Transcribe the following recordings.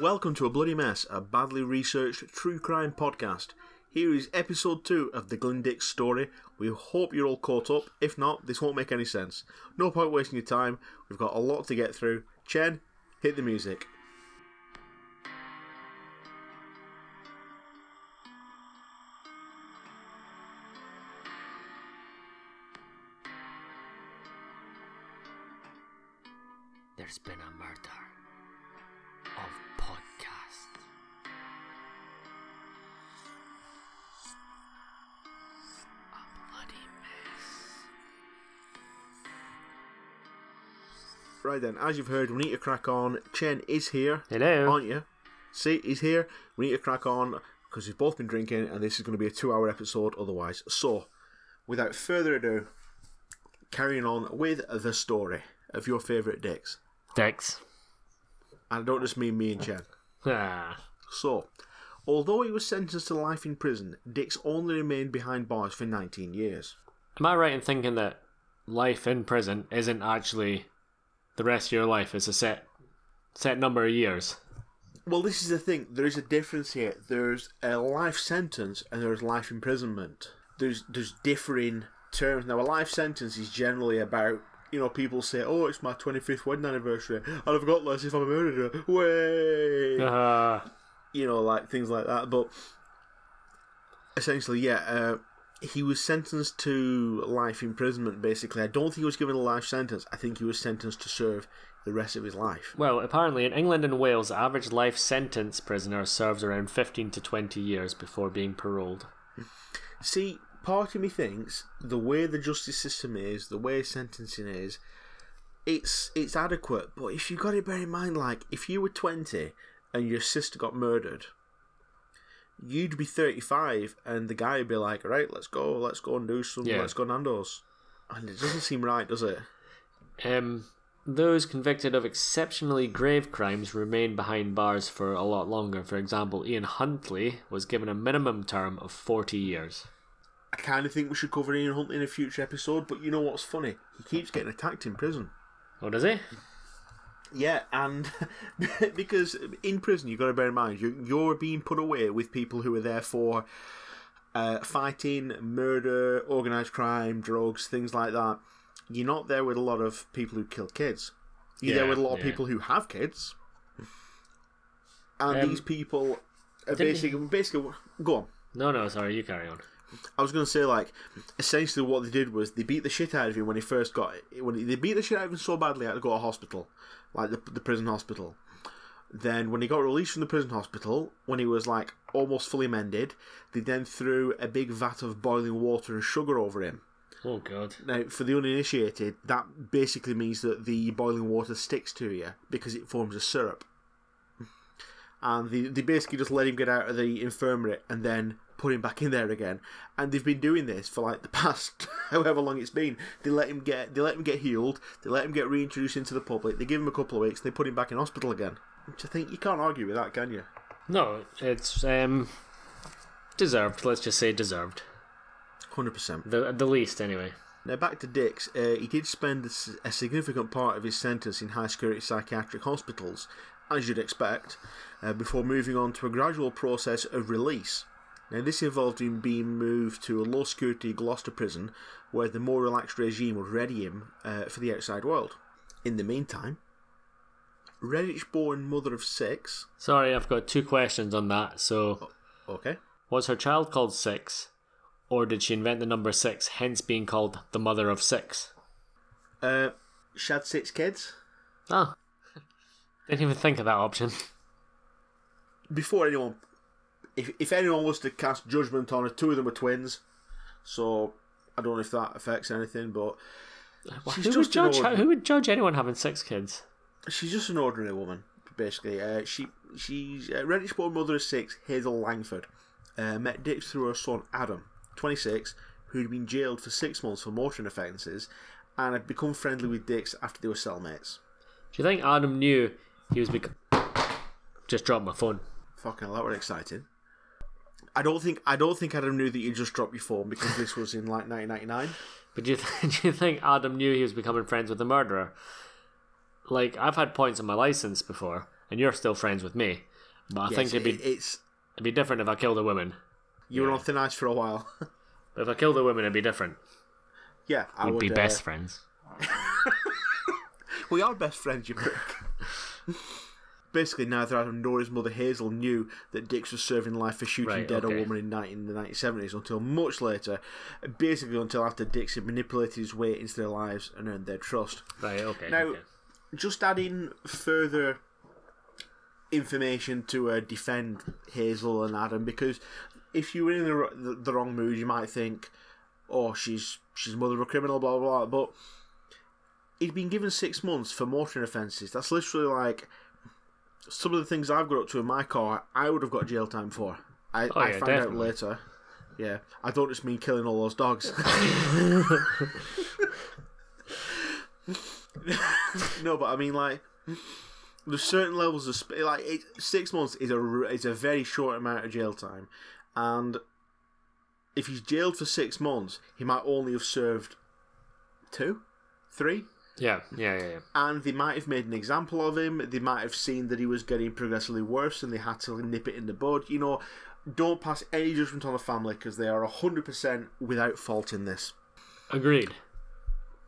Welcome to A Bloody Mess, a badly researched true crime podcast. Here is episode 2 of the Glyn Dix story. We hope you're all caught up. If not, this won't make any sense. No point wasting your time. We've got a lot to get through. Chen, hit the music. Then, as you've heard, we need to crack on. Chen is here, Hello. aren't you? See, he's here. We need to crack on because we've both been drinking and this is going to be a two hour episode otherwise. So, without further ado, carrying on with the story of your favourite dicks. Dicks. And I don't just mean me and Chen. Ah. So, although he was sentenced to life in prison, Dix only remained behind bars for 19 years. Am I right in thinking that life in prison isn't actually the rest of your life? is a set set number of years. Well, this is the thing. There is a difference here. There's a life sentence and there's life imprisonment. There's there's differing terms. Now, a life sentence is generally about you know people say, "Oh, it's my 25th wedding anniversary, and I've got less if I'm a murderer." Way, Uh, you know, like things like that. But essentially, yeah, uh, he was sentenced to life imprisonment. Basically, I don't think he was given a life sentence. I think he was sentenced to serve the rest of his life. well, apparently in England and Wales, the average life sentence prisoner serves around 15 to 20 years before being paroled. See, part of me thinks the way the justice system is, the way sentencing is, it's it's adequate. But if you got to bear in mind, like if you were twenty and your sister got murdered, you'd be thirty five, and the guy would be like, "All right, let's go, let's go and do some, Yeah. let's go Nando's," and it doesn't seem right, does it? Um, those convicted of exceptionally grave crimes remain behind bars for a lot longer. For example, Ian Huntley was given a minimum term of 40 years. I kind of think we should cover Ian Huntley in a future episode. But you know what's funny? He keeps getting attacked in prison. Oh, does he? Yeah, and because in prison, you've got to bear in mind you're, you're being put away with people who are there for uh, fighting, murder, organised crime, drugs, things like that. You're not there with a lot of people who kill kids. You're there with a lot of people who have kids, and Um, these people are basically basically go on. No, no, sorry, you carry on. I was going to say, like, essentially what they did was they beat the shit out of him when he first got when he, they beat the shit out of him so badly he had to go to hospital, like the the prison hospital. Then when he got released from the prison hospital, when he was like almost fully mended, they then threw a big vat of boiling water and sugar over him. Oh, God. Now, for the uninitiated, that basically means that the boiling water sticks to you because it forms a syrup. And they, they basically just let him get out of the infirmary and then put him back in there again. And they've been doing this for like the past however long it's been. They let him get they let him get healed, they let him get reintroduced into the public, they give him a couple of weeks, they put him back in hospital again. Which I think you can't argue with that, can you? No, it's um deserved. Let's just say deserved. Hundred percent. The the least, anyway. Now back to Dix. Uh, he did spend a significant part of his sentence in high security psychiatric hospitals, as you'd expect, uh, before moving on to a gradual process of release. Now this involved him being moved to a low security Gloucester prison, where the more relaxed regime would ready him uh, for the outside world. In the meantime, Redditch-born mother of six. Sorry, I've got two questions on that. So, Okay. was her child called Six, or did she invent the number six, hence being called the mother of six? Uh, she had six kids. Ah, didn't even think of that option. before anyone, if if anyone was to cast judgment on her, two of them were twins. So I don't know if that affects anything, but she's who would judge? ordinary, Who would judge anyone having six kids? she's just an ordinary woman, basically. Uh, she she's uh, Redditch born mother of six, Hazel Langford. Uh, met Dix through her son Adam, twenty six, who'd been jailed for six months for motoring offences, and had become friendly with Dix after they were cellmates. Do you think Adam knew he was bec- just dropped my phone? Fucking hell, that was exciting. I don't think I don't think Adam knew that you just dropped your phone because this was in like 1999. But do you, th- do you think Adam knew he was becoming friends with the murderer? Like, I've had points on my license before, and and you're still friends with me. But I think it'd be it- it's it'd be different if I killed a woman. you were Yeah. on thin ice for a while. But if I killed a woman, it'd be different. yeah, I We'd would be uh, best friends. We are best friends, you prick. Basically, neither Adam nor his mother Hazel knew that Dix was serving life for shooting Right, dead okay. a woman in, 19, in the 1970s until much later, basically until after Dix had manipulated his way into their lives and earned their trust. Right. Okay. Now- okay. Just adding further information to uh, defend Hazel and Adam, because if you were in the, the, the wrong mood, you might think, oh, she's she's mother of a criminal, blah, blah, blah. But he'd been given six months for motoring offences. That's literally like some of the things I've got up to in my car, I would have got jail time for. I, Oh, I yeah, found out later. Yeah, I don't just mean killing all those dogs. no, but I mean like there's certain levels of sp- like it, six months is a is a very short amount of jail time, and if he's jailed for six months, he might only have served two, three, Yeah. Yeah. Yeah. Yeah. and they might have made an example of him. They might have seen that he was getting progressively worse, and they had to nip it in the bud. You know, don't pass any judgment on the family because they are hundred percent without fault in this. Agreed.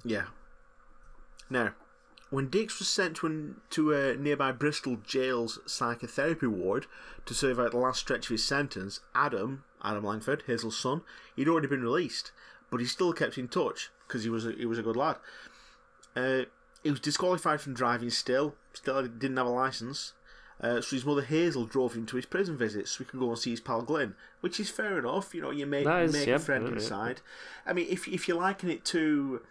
Yeah. Now, when Dix was sent to, an, to a nearby Bristol jail's psychotherapy ward to serve out the last stretch of his sentence, Adam, Adam Langford, Hazel's son, he'd already been released, but he still kept in touch because he was a, he was a good lad. Uh, he was disqualified from driving still, still didn't have a license. Uh, so his mother Hazel drove him to his prison visits so he could go and see his pal Glenn, which is fair enough. You know, you make, you make yep, a friend yeah. inside. I mean, if if you're liking it to,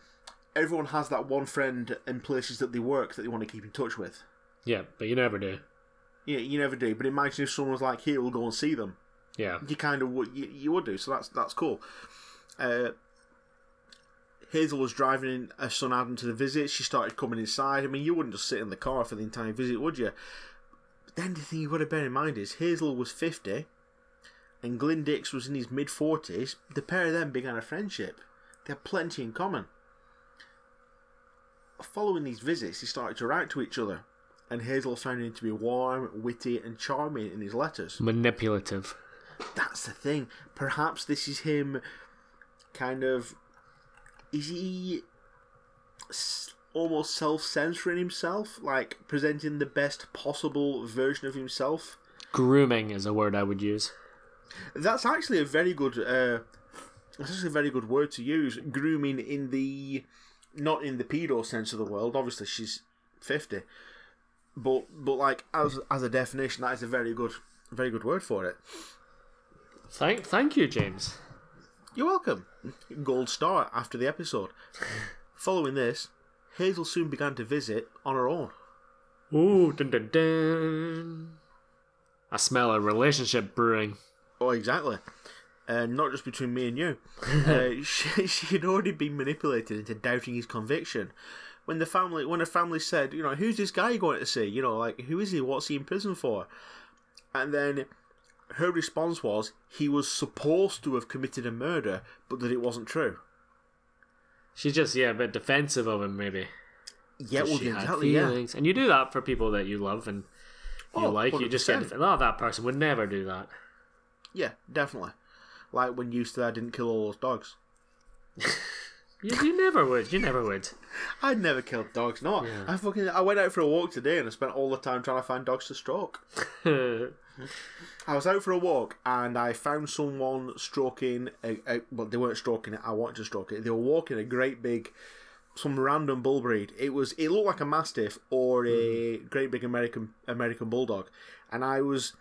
everyone has that one friend in places that they work that they want to keep in touch with. Yeah, but you never do. Yeah, you never do. But imagine if someone was like, "Here, we'll go and see them." Yeah. You kind of would. You, you would do. So that's that's cool. Uh, Hazel was driving her son Adam to the visit. She started coming inside. I mean, you wouldn't just sit in the car for the entire visit, would you? But then the thing you got to bear in mind is Hazel was fifty, and Glyn Dix was in his mid forties. The pair of them began a friendship. They had plenty in common. Following these visits, they started to write to each other, and Hazel found him to be warm, witty, and charming in his letters Manipulative. that's the thing. Perhaps this is him kind of. Is he almost self censoring himself? Like presenting the best possible version of himself? Grooming is a word I would use. That's actually a very good. Uh, that's actually a very good word to use. Grooming in the. Not in the pedo sense of the world. Obviously, she's 50. But, but like, as, as a definition, that is a very good, very good word for it. Thank, thank you, James. You're welcome. Gold star after the episode. Following this, Hazel soon began to visit on her own. Ooh, dun dun dun. I smell a relationship brewing. Oh, exactly. Uh, not just between me and you. uh, she, she had already been manipulated into doubting his conviction. When the family, when her family said, you know, who's this guy going to see? You know, like who is he? What's he in prison for? And then her response was he was supposed to have committed a murder, but that it wasn't true. She's just yeah, a bit defensive of him maybe. Yeah, well, she had exactly. Yeah. feelings, and you do that for people that you love and you Oh, like. You just get 100%. oh, that person would never do that. Yeah, definitely. Like when you said I didn't kill all those dogs. You, you never would. You never would. I'd never killed dogs. No, Yeah. I fucking I went out for a walk today and I spent all the time trying to find dogs to stroke. I was out for a walk and I found someone stroking. A, a, well, they weren't stroking it. I wanted to stroke it. They were walking a great big, some random bull breed. It was. It looked like a mastiff or a hmm. great big American American bulldog, and I was.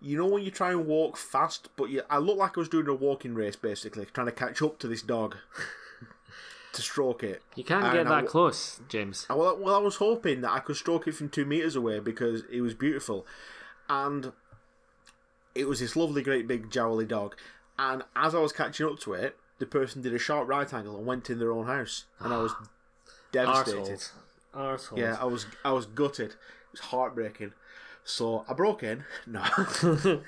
You know when you try and walk fast, but you, I looked like I was doing a walking race, basically trying to catch up to this dog to stroke it. you can't And get that w- close, James. Uh, Well, well, I was hoping that I could stroke it from two meters away because it was beautiful, and it was this lovely, great big jowly dog. And as I was catching up to it, the person did a sharp right angle and went in their own house, and I was devastated. Arseholes. Arseholes. Yeah, I was, I was gutted. It was heartbreaking. So I broke in. No,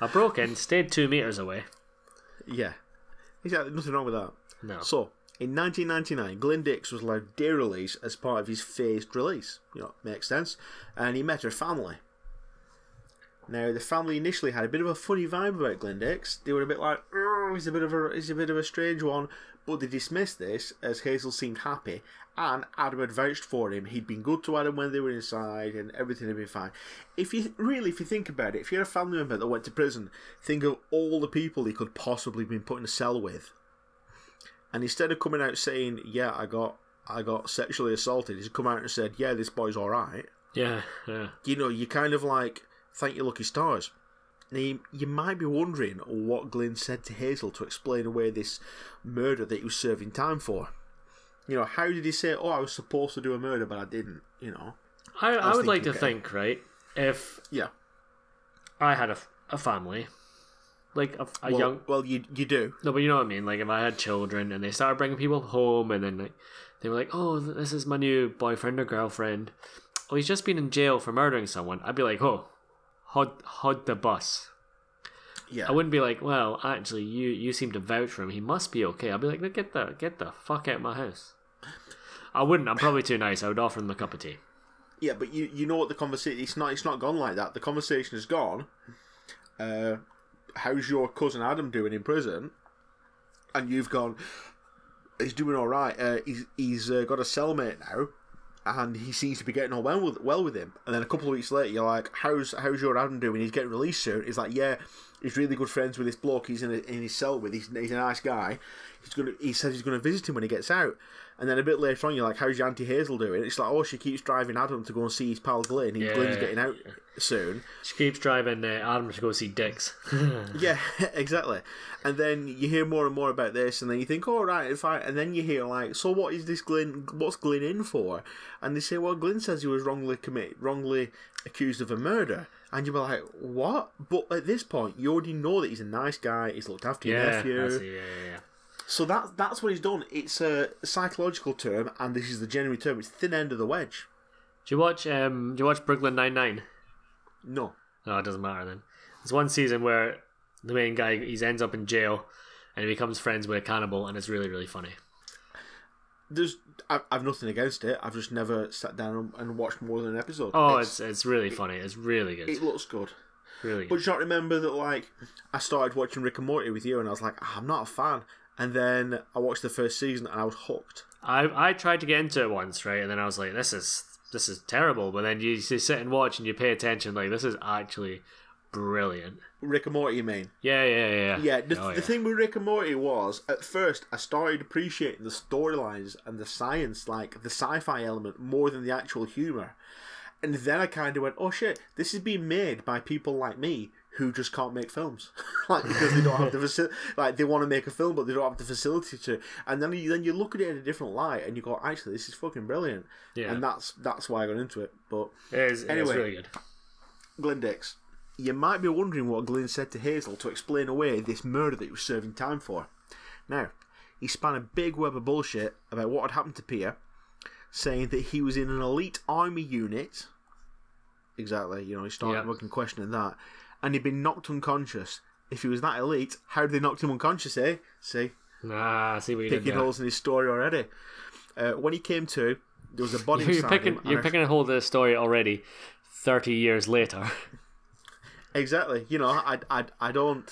I broke in, stayed two meters away. yeah, exactly. Nothing wrong with that. No. So In 1999, Glyn Dix was allowed day release as part of his phased release. You know, makes sense. And he met her family. Now, the family initially had a bit of a funny vibe about Glyn Dix. They were a bit like, "Oh, he's a bit of a he's a bit of a strange one," but they dismissed this as Hazel seemed happy, and Adam had vouched for him. He'd been good to Adam when they were inside, and everything had been fine. If you really, if you think about it, if you're a family member that went to prison, think of all the people he could possibly have been put in a cell with, and instead of coming out saying, "Yeah, I got I got sexually assaulted," he's come out and said, "Yeah, this boy's all right." Yeah, yeah. you know, you kind of like thank your lucky stars. Now, you, you might be wondering what Glyn said to Hazel to explain away this murder that he was serving time for. You know, how did he say, "Oh, I was supposed to do a murder, but I didn't"? You know, I, I, was would like to think, right, if yeah. I had a, a family, like a, a Well, young well, you you do. No, but you know what I mean. Like if I had children and they started bringing people home, and then like they were like, "Oh, this is my new boyfriend or girlfriend." Oh, he's just been in jail for murdering someone. I'd be like, "Oh, hod hod the bus." Yeah, I wouldn't be like, "Well, actually, you you seem to vouch for him. He must be okay." I'd be like, "Get the get the fuck out of my house." I wouldn't. I'm probably too nice. I would offer him a cup of tea. yeah, but you you know what the conversation? It's not it's not gone like that. The conversation has gone. Uh, how's your cousin Adam doing in prison? And you've gone. He's doing all right. Uh, he's he's uh, got a cellmate now, and he seems to be getting on well with well with him. And then a couple of weeks later, you're like, "How's how's your Adam doing? He's getting released soon." He's like, "Yeah, he's really good friends with this bloke. He's in, a, in his cell with. He's, he's a nice guy. He's gonna. He says he's gonna visit him when he gets out." And then a bit later on, you're like, "How's your auntie Hazel doing?" It's like, "Oh, she keeps driving Adam to go and see his pal Glyn. He, Yeah. Glyn's getting out soon." She keeps driving uh, Adam to go see Dix. Yeah, exactly. And then you hear more and more about this, and then you think, "All right, fine." And then you hear like, "So what is this Glyn? What's Glyn in for?" And they say, "Well, Glyn says he was wrongly commit, wrongly accused of a murder." And you're like, "What?" But at this point, you already know that he's a nice guy. He's looked after your yeah, nephew. I yeah, yeah, yeah. So that that's what he's done. It's a psychological term, and this is the genuine term. It's thin end of the wedge. Do you watch um? Do you watch Brooklyn Nine Nine? No, No, it doesn't matter then. There's one season where the main guy he ends up in jail and he becomes friends with a cannibal, and it's really really funny. there's I, I've nothing against it. I've just never sat down and, watched more than an episode. Oh, it's it's really funny. It's really good. it looks good. really But good. you not remember that like I started watching Rick and Morty with you, and I was like, "Ah, I'm not a fan. And then I watched the first season, and I was hooked. I I tried to get into it once, right, and then I was like, this is this is terrible. But then you, you sit and watch and you pay attention, like this is actually brilliant. Rick and Morty, you mean? Yeah, yeah, yeah, yeah. The, Oh, the thing with Rick and Morty was at first I started appreciating the storylines and the science, like the sci-fi element, more than the actual humor. And then I kind of went, "Oh shit, this is being made by people like me who just can't make films, like because they don't have the facility. Like they want to make a film, but they don't have the facility to. And then you then you look at it in a different light, and you go, "Actually, this is fucking brilliant." Yeah. And that's that's why I got into it. But It is, it's Anyway. really good. Glyn Dix, you might be wondering what Glyn said to Hazel to explain away this murder that he was serving time for. Now, he span a big web of bullshit about what had happened to Pierre, saying that he was in an elite army unit. Exactly, you know, he started Yeah. fucking questioning that. And he'd been knocked unconscious. If he was that elite, how did they knock him unconscious, eh? See? Ah, I see what you Picking holes in his story already. Uh, when he came to, there was a body You're beside picking him. you're picking a hold of the story already. Thirty years later. Exactly. You know, I, I, I don't,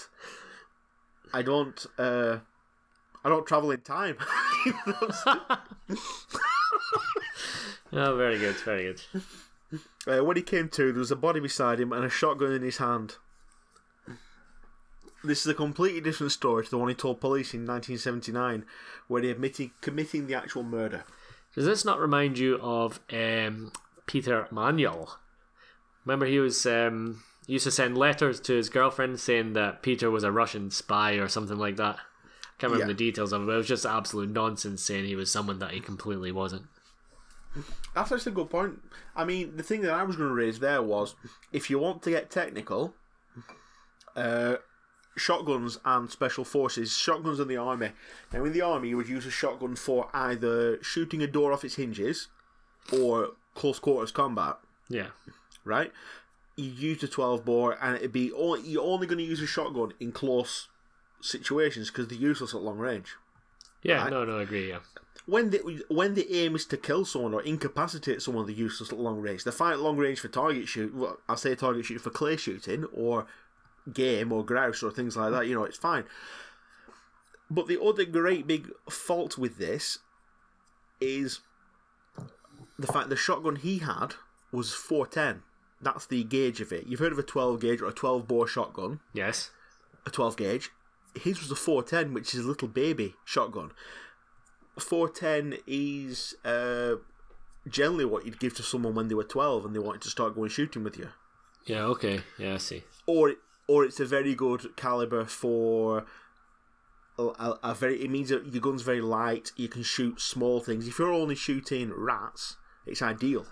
I don't, uh, I don't travel in time. oh, very good, very good. uh, when he came to, there was a body beside him and a shotgun in his hand. This is a completely different story to the one he told police in 1979, where he admitted committing the actual murder. Does this not remind you of um, Peter Manuel? Remember, he was um, he used to send letters to his girlfriend saying that Peter was a Russian spy or something like that. I Can't remember Yeah. the details of it, but it was just absolute nonsense saying he was someone that he completely wasn't. That's actually a good point. I mean, the thing that I was going to raise there was if you want to get technical, uh, shotguns and special forces, shotguns in the army. Now, in the army, you would use a shotgun for either shooting a door off its hinges or close quarters combat, Yeah, right? You use a 12 bore, and it'd be you're only going to use a shotgun in close situations because they're useless at long range. Yeah, Right. no, no, I agree. Yeah, When the when the aim is to kill someone or incapacitate someone, they're useless at long range. They fight at long range for target shoot. Well, I'll say target shooting for clay shooting or game or grouse or things like that. You know, it's fine. But the other great big fault with this is the fact the shotgun he had was 410. That's the gauge of it. You've heard of a 12 gauge or a 12 bore shotgun, yes, a 12 gauge. His was a 410, which is a little baby shotgun. 410 is uh, generally what you'd give to someone when they were 12 and they wanted to start going shooting with you. yeah, okay, yeah, I see. Or or it's a very good caliber for a, a, very. It means that your gun's very light. You can shoot small things. If you're only shooting rats, it's ideal.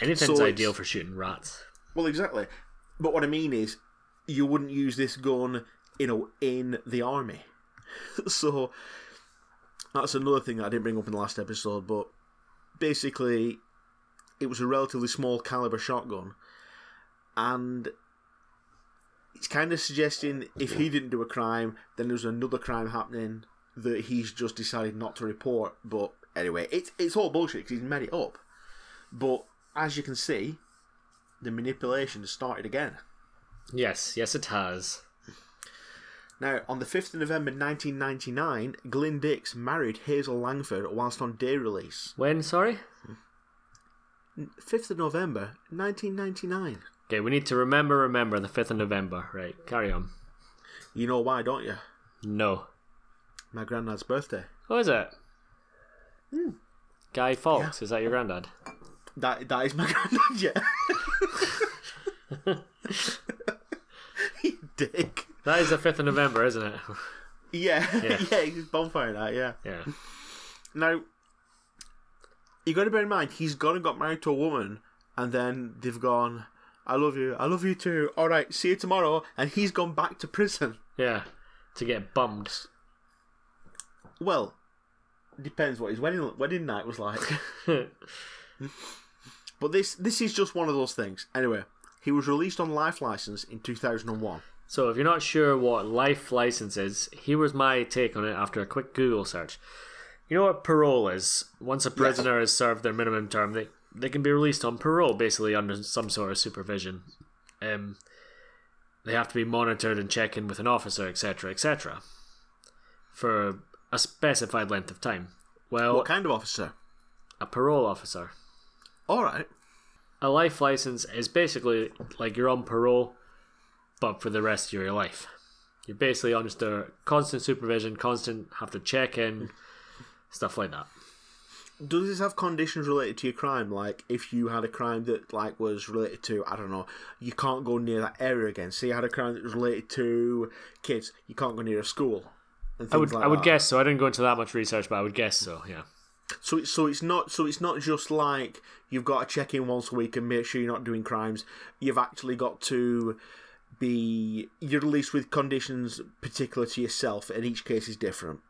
Anything's So ideal for shooting rats. Well, exactly. But what I mean is, you wouldn't use this gun, you know, in the army. so that's another thing that I didn't bring up in the last episode. But basically, it was a relatively small caliber shotgun, and it's kind of suggesting if he didn't do a crime, then there's another crime happening that he's just decided not to report. But anyway, it's it's all bullshit because he's made it up. But as you can see, the manipulation has started again. Yes, yes, it has. Now, on the 5th of November 1999, Glyn Dix married Hazel Langford whilst on day release. When? Sorry. 5th of November 1999. Okay, we need to remember, remember the fifth of November. Right, carry on. You know why, don't you? No. My granddad's birthday. What is it? Hmm. Guy Fawkes, is that your granddad? That that is my granddad, yeah. you dick. That is the fifth of November, isn't it? Yeah, Yeah. yeah, he's bonfire night, yeah. yeah. Now, you got to bear in mind, he's gone and got married to a woman, and then they've gone, I love you, I love you too, alright, see you tomorrow, and he's gone back to prison. Yeah. To get bummed. Well, depends what his wedding wedding night was like. but this this is just one of those things. Anyway, he was released on life license in 2001. So, if you're not sure what life license is, here was my take on it after a quick Google search. You know what parole is? Once a prisoner has served their minimum term, they, they can be released on parole, basically under some sort of supervision. Um, they have to be monitored and check in with an officer, etc., etc., for a specified length of time. Well, What kind of officer? a parole officer. All right. A life license is basically like you're on parole, but for the rest of your life. You're basically under constant supervision, constant have to check in, stuff like that. Does this have conditions related to your crime? Like if you had a crime that like was related to I don't know, you can't go near that area again. Say you had a crime that was related to kids, you can't go near a school. And I would like I would that. guess so. I didn't go into that much research, but I would guess so. Yeah. So it's so it's not so it's not just like you've got to check in once a week and make sure you're not doing crimes. You've actually got to be you're released with conditions particular to yourself, and each case is different.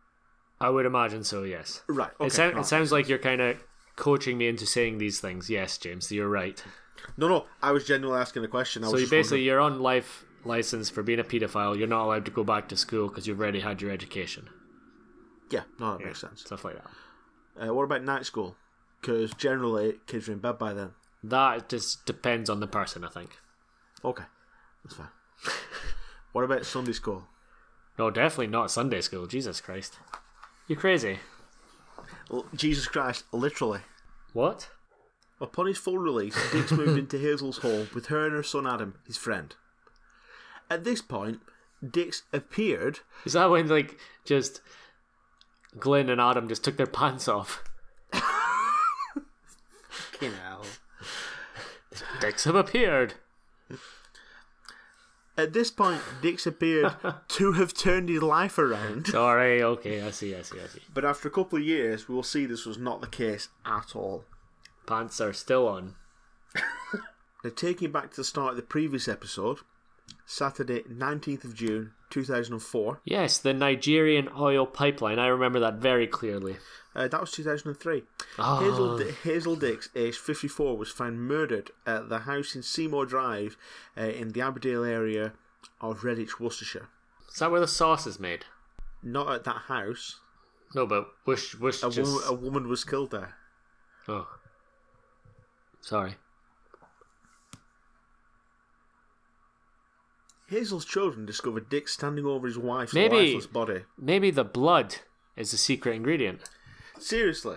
I would imagine so. Yes. Right. Okay. it, sound, right. it sounds like you're kind of coaching me into saying these things. Yes, James, you're right. no, no. I was genuinely asking a question. I So was you basically wondering- you're on life license for being a paedophile. You're not allowed to go back to school because you've already had your education. yeah. No, that makes sense. Stuff like that. Uh, what about night school? Because generally kids are in bed by then. That just depends on the person, I think. Okay, that's fine. what about Sunday school? No, definitely not Sunday school. Jesus Christ. You crazy. L- Jesus Christ, literally. What? Upon his full release, Dix moved into Hazel's home with her and her son Adam, his friend. At this point, Dix appeared. Is that when, like, just Glenn and Adam just took their pants off? You know. Dicks have appeared. At this point, Dix appeared to have turned his life around. Sorry, okay, I see, I see, I see. But after a couple of years, we will see this was not the case at all. Pants are still on. Now, taking back to the start of the previous episode, Saturday, 19th of June, 2004. Yes, the Nigerian oil pipeline. I remember that very clearly. Uh, that was 2003. Oh. Hazel, Di- Hazel Dix, aged 54, was found murdered at the house in Seymour Drive uh, in the Abbeydale area of Redditch, Worcestershire. Is that where the sauce is made? Not at that house. No, but Bush A, just. woman, a woman was killed there. Oh. Sorry. Hazel's children discovered Dix standing over his wife's Maybe- lifeless body. Maybe the blood is the secret ingredient. Seriously.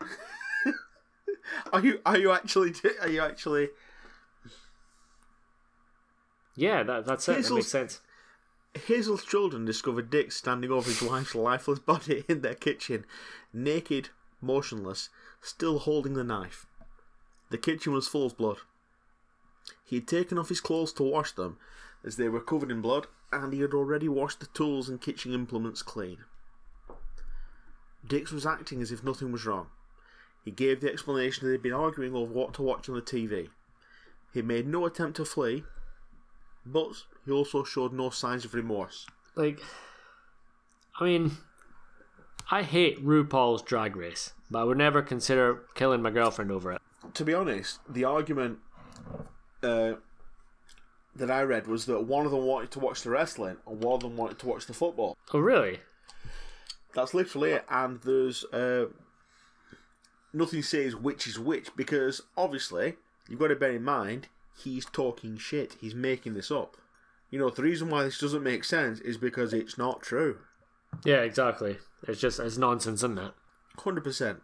are you are you actually are you actually Yeah, that, that's it. That makes sense. Hazel's children discovered Dix standing over his wife's lifeless body in their kitchen, naked, motionless, still holding the knife. The kitchen was full of blood. He had taken off his clothes to wash them, as they were covered in blood, and he had already washed the tools and kitchen implements clean. Dix was acting as if nothing was wrong. He gave the explanation that they'd been arguing over what to watch on the TV. He made no attempt to flee, but he also showed no signs of remorse. Like, I mean, I hate RuPaul's Drag Race, but I would never consider killing my girlfriend over it. to be honest, the argument uh, that I read was that one of them wanted to watch the wrestling and one of them wanted to watch the football. Oh, really? That's literally it. And there's uh, nothing says which is which because obviously you've got to bear in mind he's talking shit. He's making this up. You know the reason why this doesn't make sense is because it's not true. Yeah, exactly. It's just it's nonsense, isn't it? Hundred percent.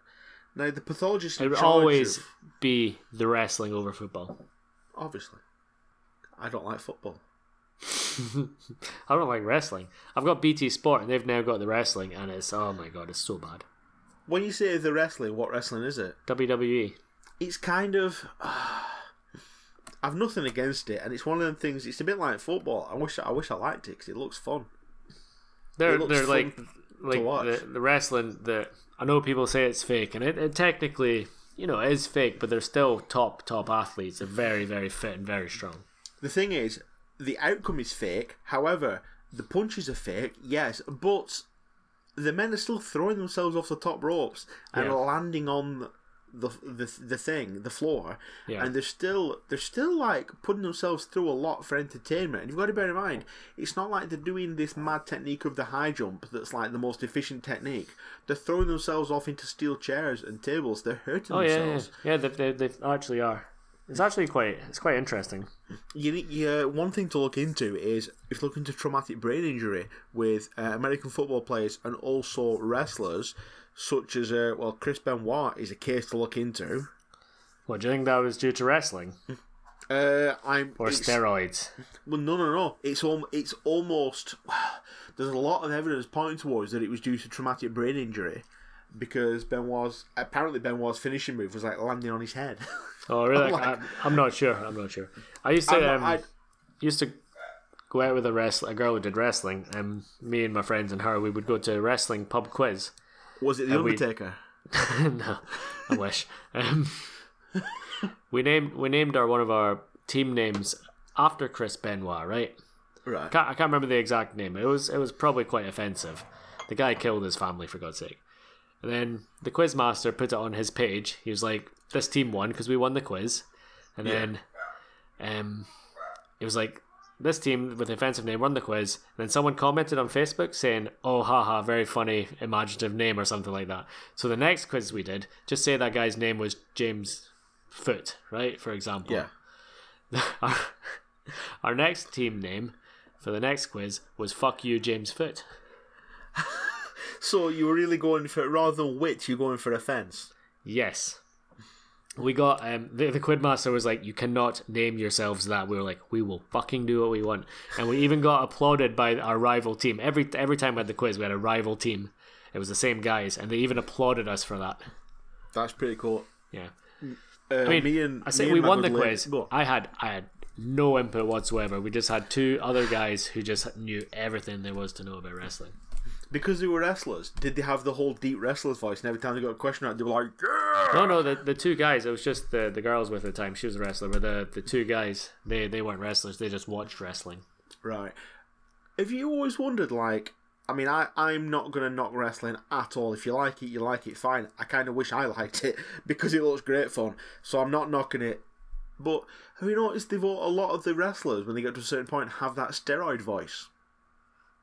Now the pathologist It would always of- be the wrestling over football. obviously. I don't like football. I don't like wrestling. I've got BT Sport, and they've now got the wrestling, and it's oh my god, it's so bad. When you say the wrestling, what wrestling is it? WWE. it's kind of I've nothing against it, and it's one of them things. It's a bit like football. I wish I wish I liked it because it looks fun. They're looks they're fun like like the, the wrestling that I know people say it's fake, and it, it technically you know is fake, but they're still top top athletes. They're very very fit and very strong. The thing is, the outcome is fake. However, the punches are fake, yes, but the men are still throwing themselves off the top ropes and Yeah. landing on the the the thing, the floor, Yeah. and they're still they're still like putting themselves through a lot for entertainment. And you've got to bear in mind, it's not like they're doing this mad technique of the high jump that's like the most efficient technique. They're throwing themselves off into steel chairs and tables. They're hurting Oh yeah, yeah, themselves. yeah. They, they, they actually are. It's actually quite it's quite interesting. You need, yeah, one thing to look into is if you look into traumatic brain injury with uh, American football players and also wrestlers, such as uh, well Chris Benoit is a case to look into. What do you think that was due to wrestling Uh, I'm or steroids? Well, no, no, no. It's al- it's almost. There's a lot of evidence pointing towards that it was due to traumatic brain injury, because Benoit's apparently Benoit's finishing move was like landing on his head. Oh really? I'm like- I, I'm not sure. I'm not sure. I used to um, I- used to go out with a wrestler, a girl who did wrestling, and me and my friends and her, we would go to a wrestling pub quiz. was it the Undertaker? no, I wish. Um, we named we named our one of our team names after Chris Benoit, right? Right. Can't, I can't remember the exact name. It was it was probably quite offensive. The guy killed his family for God's sake. And then the quiz master put it on his page. He was like, "This team won because we won the quiz." And then, um, it was like, "This team with the offensive name won the quiz." And then someone commented on Facebook saying, "Oh, haha, very funny, imaginative name or something like that." So the next quiz we did, just say that guy's name was James Foot, right? For example. Yeah. our, our next team name for the next quiz was "Fuck You, James Foot." So you were really going for rather than wit, you're going for offence. Yes. We got um the, the quidmaster was like, You cannot name yourselves that. We were like, We will fucking do what we want. And we even got applauded by our rival team. Every every time we had the quiz, we had a rival team. It was the same guys, and they even applauded us for that. That's pretty cool. Yeah. Uh, I mean, me and I say we won the quiz. I had I had no input whatsoever. We just had two other guys who just knew everything there was to know about wrestling. Because they were wrestlers, did they have the whole deep wrestler's voice? And every time they got a question out, they were like, "Yeah!" No, no, the, the two guys. It was just the, the girls with the time. She was a wrestler, but the, the two guys, they they weren't wrestlers. They just watched wrestling. Right. Have you always wondered, like, I mean, I, I'm not going to knock wrestling at all. If you like it, you like it, fine. I kind of wish I liked it because it looks great fun. So I'm not knocking it. But have you noticed they've all, a lot of the wrestlers, when they get to a certain point, have that steroid voice?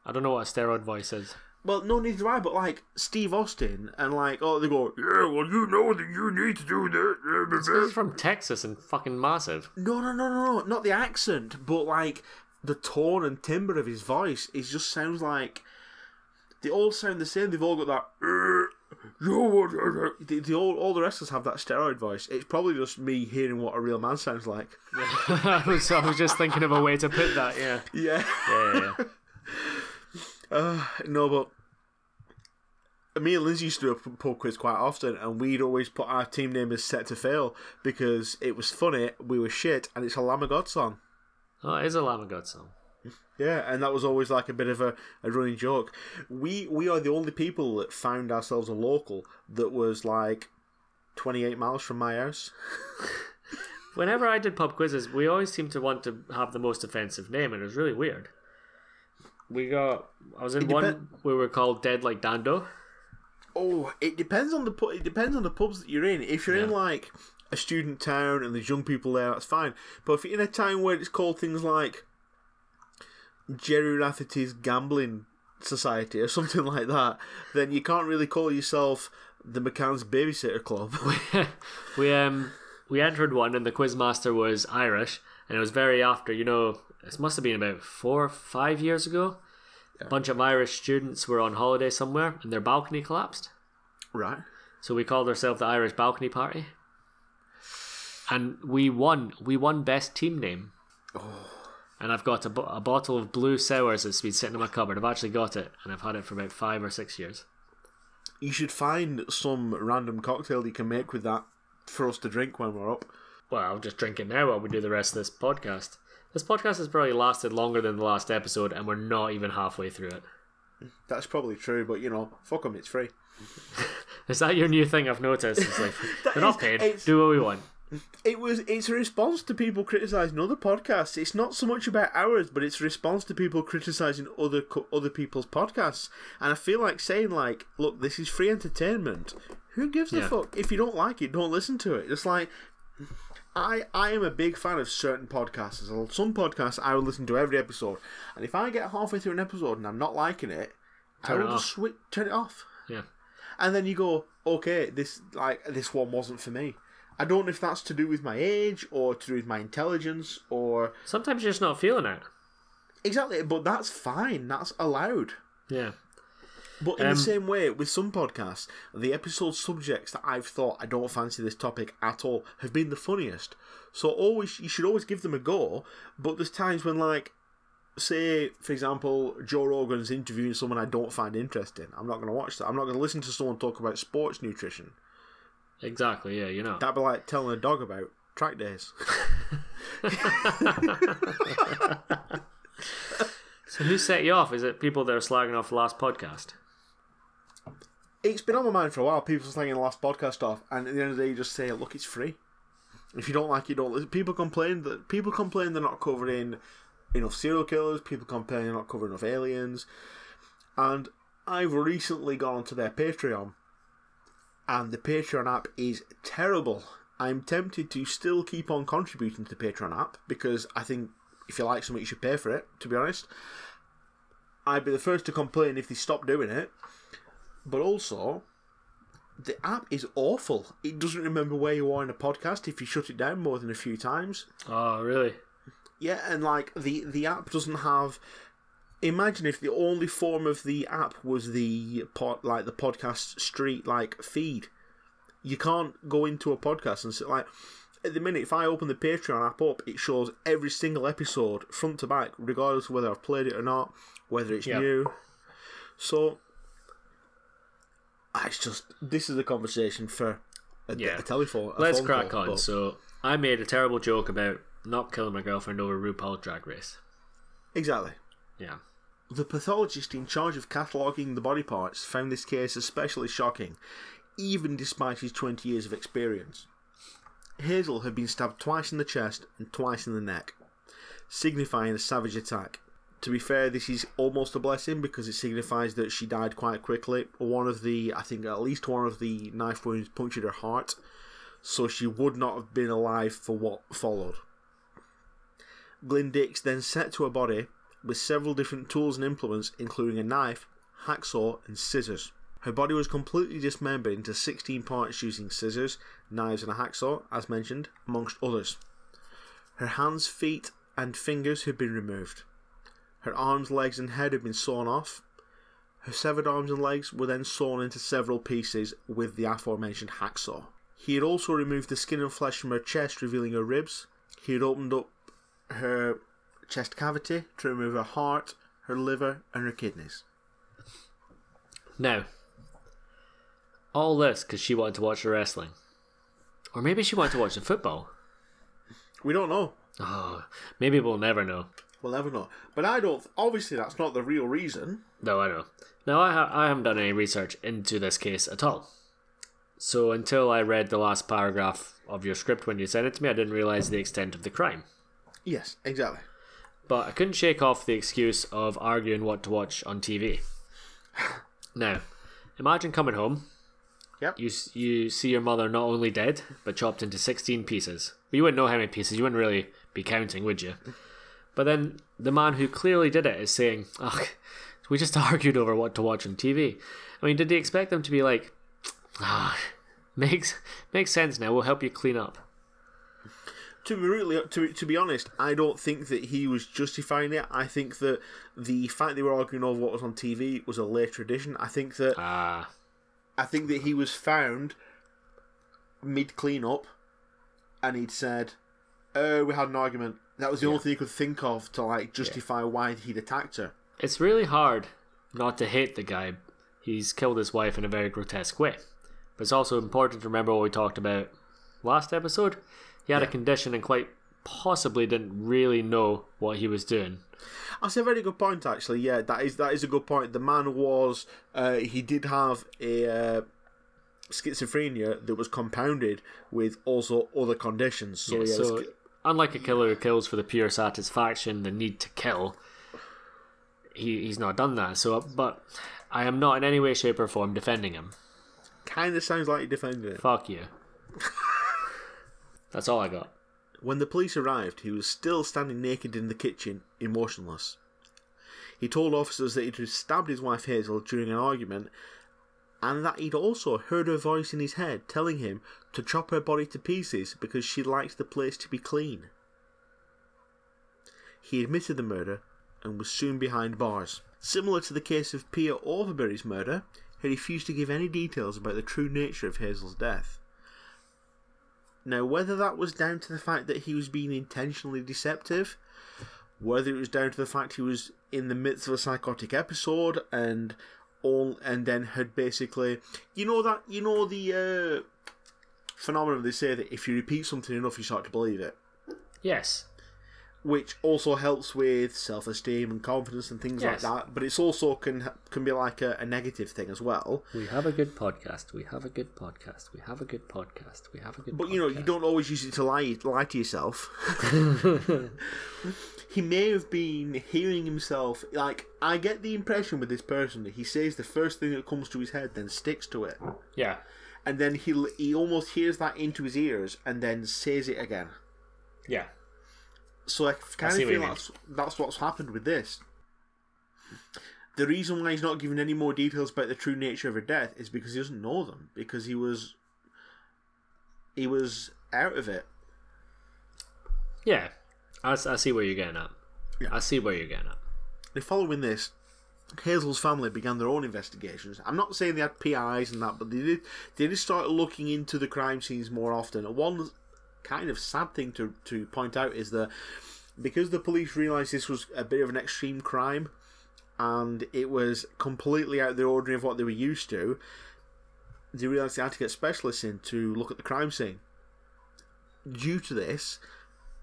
I don't know what a steroid voice is. Well, no, neither do I. But like Steve Austin and like, oh, they go, yeah, well, you know that you need to do that. He's from Texas and fucking massive. No, no, no, no, no, not the accent, but like the tone and timbre of his voice. It just sounds like they all sound the same. They've all got that. "Uh, you want to-" They, they all, all the wrestlers have that steroid voice. It's probably just me hearing what a real man sounds like. I, was, I was just thinking of a way to put that. Yeah. Yeah. Yeah. yeah, yeah. Uh, no, but me and Lindsay used to do a pub quiz quite often, and we'd always put our team name as Set to Fail because it was funny, we were shit, and it's a Lamb of God song. Oh, it is a Lamb of God song. Yeah, and that was always like a bit of a, a running joke. We we are the only people that found ourselves a local that was like twenty eight miles from my house. Whenever I did pub quizzes, we always seemed to want to have the most offensive name, and it was really weird. We got. I was in It one where we are called Dead Like Dando. Oh, it depends on the pu- it depends on the pubs that you're in. If you're in like a student town and there's young people there, that's fine. But if you're in a town where it's called things like Jerry Rafferty's Gambling Society or something like that, then you can't really call yourself the McCann's Babysitter Club. We um we entered one, and the quizmaster was Irish, and it was very after. You know, this must have been about four or five years ago. A bunch of Irish students were on holiday somewhere, and their balcony collapsed. right. So we called ourselves the Irish Balcony Party. And we won. We won best team name. Oh. And I've got a, bo- a bottle of blue sours that's been sitting in my cupboard. I've actually got it, and I've had it for about five or six years. You should find some random cocktail you can make with that for us to drink when we're up. Well, I'll just drink it now while we do the rest of this podcast. This podcast has probably lasted longer than the last episode, and we're not even halfway through it. That's probably true, but you know, fuck them, it's free. Is that your new thing I've noticed? It's like, That we're not paid. Do what we want. It was. It's a response to people criticizing other podcasts. It's not so much about ours, but it's a response to people criticizing other other people's podcasts. And I feel like saying like, "Look, this is free entertainment. Who gives a fuck? If you don't like it, don't listen to it." It's like. I, I am a big fan of certain podcasts. Some podcasts I will listen to every episode, and if I get halfway through an episode and I'm not liking it, I Turn it will just switch, turn it off Yeah. and then you go, okay, this like this one wasn't for me. I don't know if that's to do with my age or to do with my intelligence or Sometimes you're just not feeling it. exactly, but that's fine. That's allowed. Yeah. But in Um, the same way, with some podcasts, the episode subjects that I've thought I don't fancy this topic at all have been the funniest. So always, you should always give them a go. But there's times when, like, say, for example, Joe Rogan's interviewing someone I don't find interesting. I'm not going to watch that. I'm not going to listen to someone talk about sports nutrition. Exactly. Yeah. You know. That'd be like telling a dog about track days. So who set you off? Is it people that are slagging off the last podcast? It's been on my mind for a while. People saying the last podcast off, and at the end of the day, you just say, "Look, it's free. If you don't like it, don't." People complain that people complain they're not covering enough serial killers. People complain they're not covering enough aliens, and I've recently gone onto their Patreon, and the Patreon app is terrible. I'm tempted to still keep on contributing to the Patreon app because I think if you like something, you should pay for it. To be honest, I'd be the first to complain if they stop doing it. But also, the app is awful. It doesn't remember where you are in a podcast if you shut it down more than a few times. Oh, really? Yeah, and like the the app doesn't have. Imagine if the only form of the app was the pod, like the podcast street like feed. You can't go into a podcast and sit like. At the minute, if I open the Patreon app up, it shows every single episode front to back, regardless of whether I've played it or not, whether it's Yeah. new. So, it's just this is a conversation for a, Yeah. a telephone. a Let's crack call, on. but- So I made a terrible joke about not killing my girlfriend over RuPaul Drag Race. exactly. Yeah. The pathologist in charge of cataloguing the body parts found this case especially shocking, even despite his 20 years of experience. Hazel had been stabbed twice in the chest and twice in the neck, signifying a savage attack. To be fair, this is almost a blessing because it signifies that she died quite quickly. One of the, I think at least one of the knife wounds punctured her heart, so she would not have been alive for what followed. Glyn Dix then set to her body with several different tools and implements, including a knife, hacksaw, and scissors. Her body was completely dismembered into 16 parts using scissors, knives, and a hacksaw, as mentioned, amongst others. Her hands, feet, and fingers had been removed. Her arms, legs, and head had been sawn off. Her severed arms and legs were then sawn into several pieces with the aforementioned hacksaw. He had also removed the skin and flesh from her chest, revealing her ribs. He had opened up her chest cavity to remove her heart, her liver, and her kidneys. Now, all this because she wanted to watch the wrestling. Or maybe she wanted to watch the football. We don't know. Oh, maybe we'll never know. We'll never know. But I don't. Obviously, that's not the real reason. No, I know. No, I, ha- I haven't done any research into this case at all. So until I read the last paragraph of your script when you sent it to me, I didn't realize the extent of the crime. Yes, exactly. But I couldn't shake off the excuse of arguing what to watch on TV. now, imagine coming home. Yep. You you see your mother not only dead but chopped into sixteen pieces. Well, you wouldn't know how many pieces. You wouldn't really be counting, would you? But then the man who clearly did it is saying, "Ugh, we just argued over what to watch on TV." I mean, did they expect them to be like, "Ah, makes makes sense now. We'll help you clean up." To be really, to to be honest, I don't think that he was justifying it. I think that the fact they were arguing over what was on TV was a later addition. I think that Ah, I think that he was found mid clean up, and he'd said, "Oh, we had an argument." That was the only thing he could think of to like justify why he'd attacked her. It's really hard not to hate the guy. He's killed his wife in a very grotesque way. But it's also important to remember what we talked about last episode. He had a condition and quite possibly didn't really know what he was doing. That's a very good point, actually. Yeah, that is that is a good point. The man was uh, he did have a uh, schizophrenia that was compounded with also other conditions. So yeah, so, it's- unlike a killer who kills for the pure satisfaction, the need to kill, he, he's not done that. So, but I am not in any way, shape, or form defending him. kind of sounds like you're defending it. Fuck you. That's all I got. When the police arrived, he was still standing naked in the kitchen, emotionless. He told officers that he'd stabbed his wife Hazel during an argument and that he'd also heard her voice in his head telling him to chop her body to pieces because she liked the place to be clean. He admitted the murder and was soon behind bars. Similar to the case of Pia Overbury's murder, he refused to give any details about the true nature of Hazel's death. Now, whether that was down to the fact that he was being intentionally deceptive, whether it was down to the fact he was in the midst of a psychotic episode and all, and then had basically, you know that you know the uh, phenomenon they say that if you repeat something enough, you start to believe it, Yes. which also helps with self-esteem and confidence and things Yes. like that. But it's also can can be like a, a negative thing as well. We have a good podcast. We have a good podcast. We have a good podcast. We have a good But you know, you don't always use it to lie lie to yourself. he may have been hearing himself. Like I get the impression with this person that he says the first thing that comes to his head, then sticks to it, Yeah. And then he he almost hears that into his ears and then says it again. Yeah. So I kind of feel that's that's what's happened with this. The reason why he's not giving any more details about the true nature of her death is because he doesn't know them. Because he was he was out of it. Yeah. I, I see where you're getting at. Yeah. I see where you're getting at. Now, following this, Hazel's family began their own investigations. I'm not saying they had PIs and that, but they did. They did start looking into the crime scenes more often. One kind of sad thing to to point out is that because the police realised this was a bit of an extreme crime, and it was completely out of the ordinary of what they were used to, they realised they had to get specialists in to look at the crime scene. Due to this,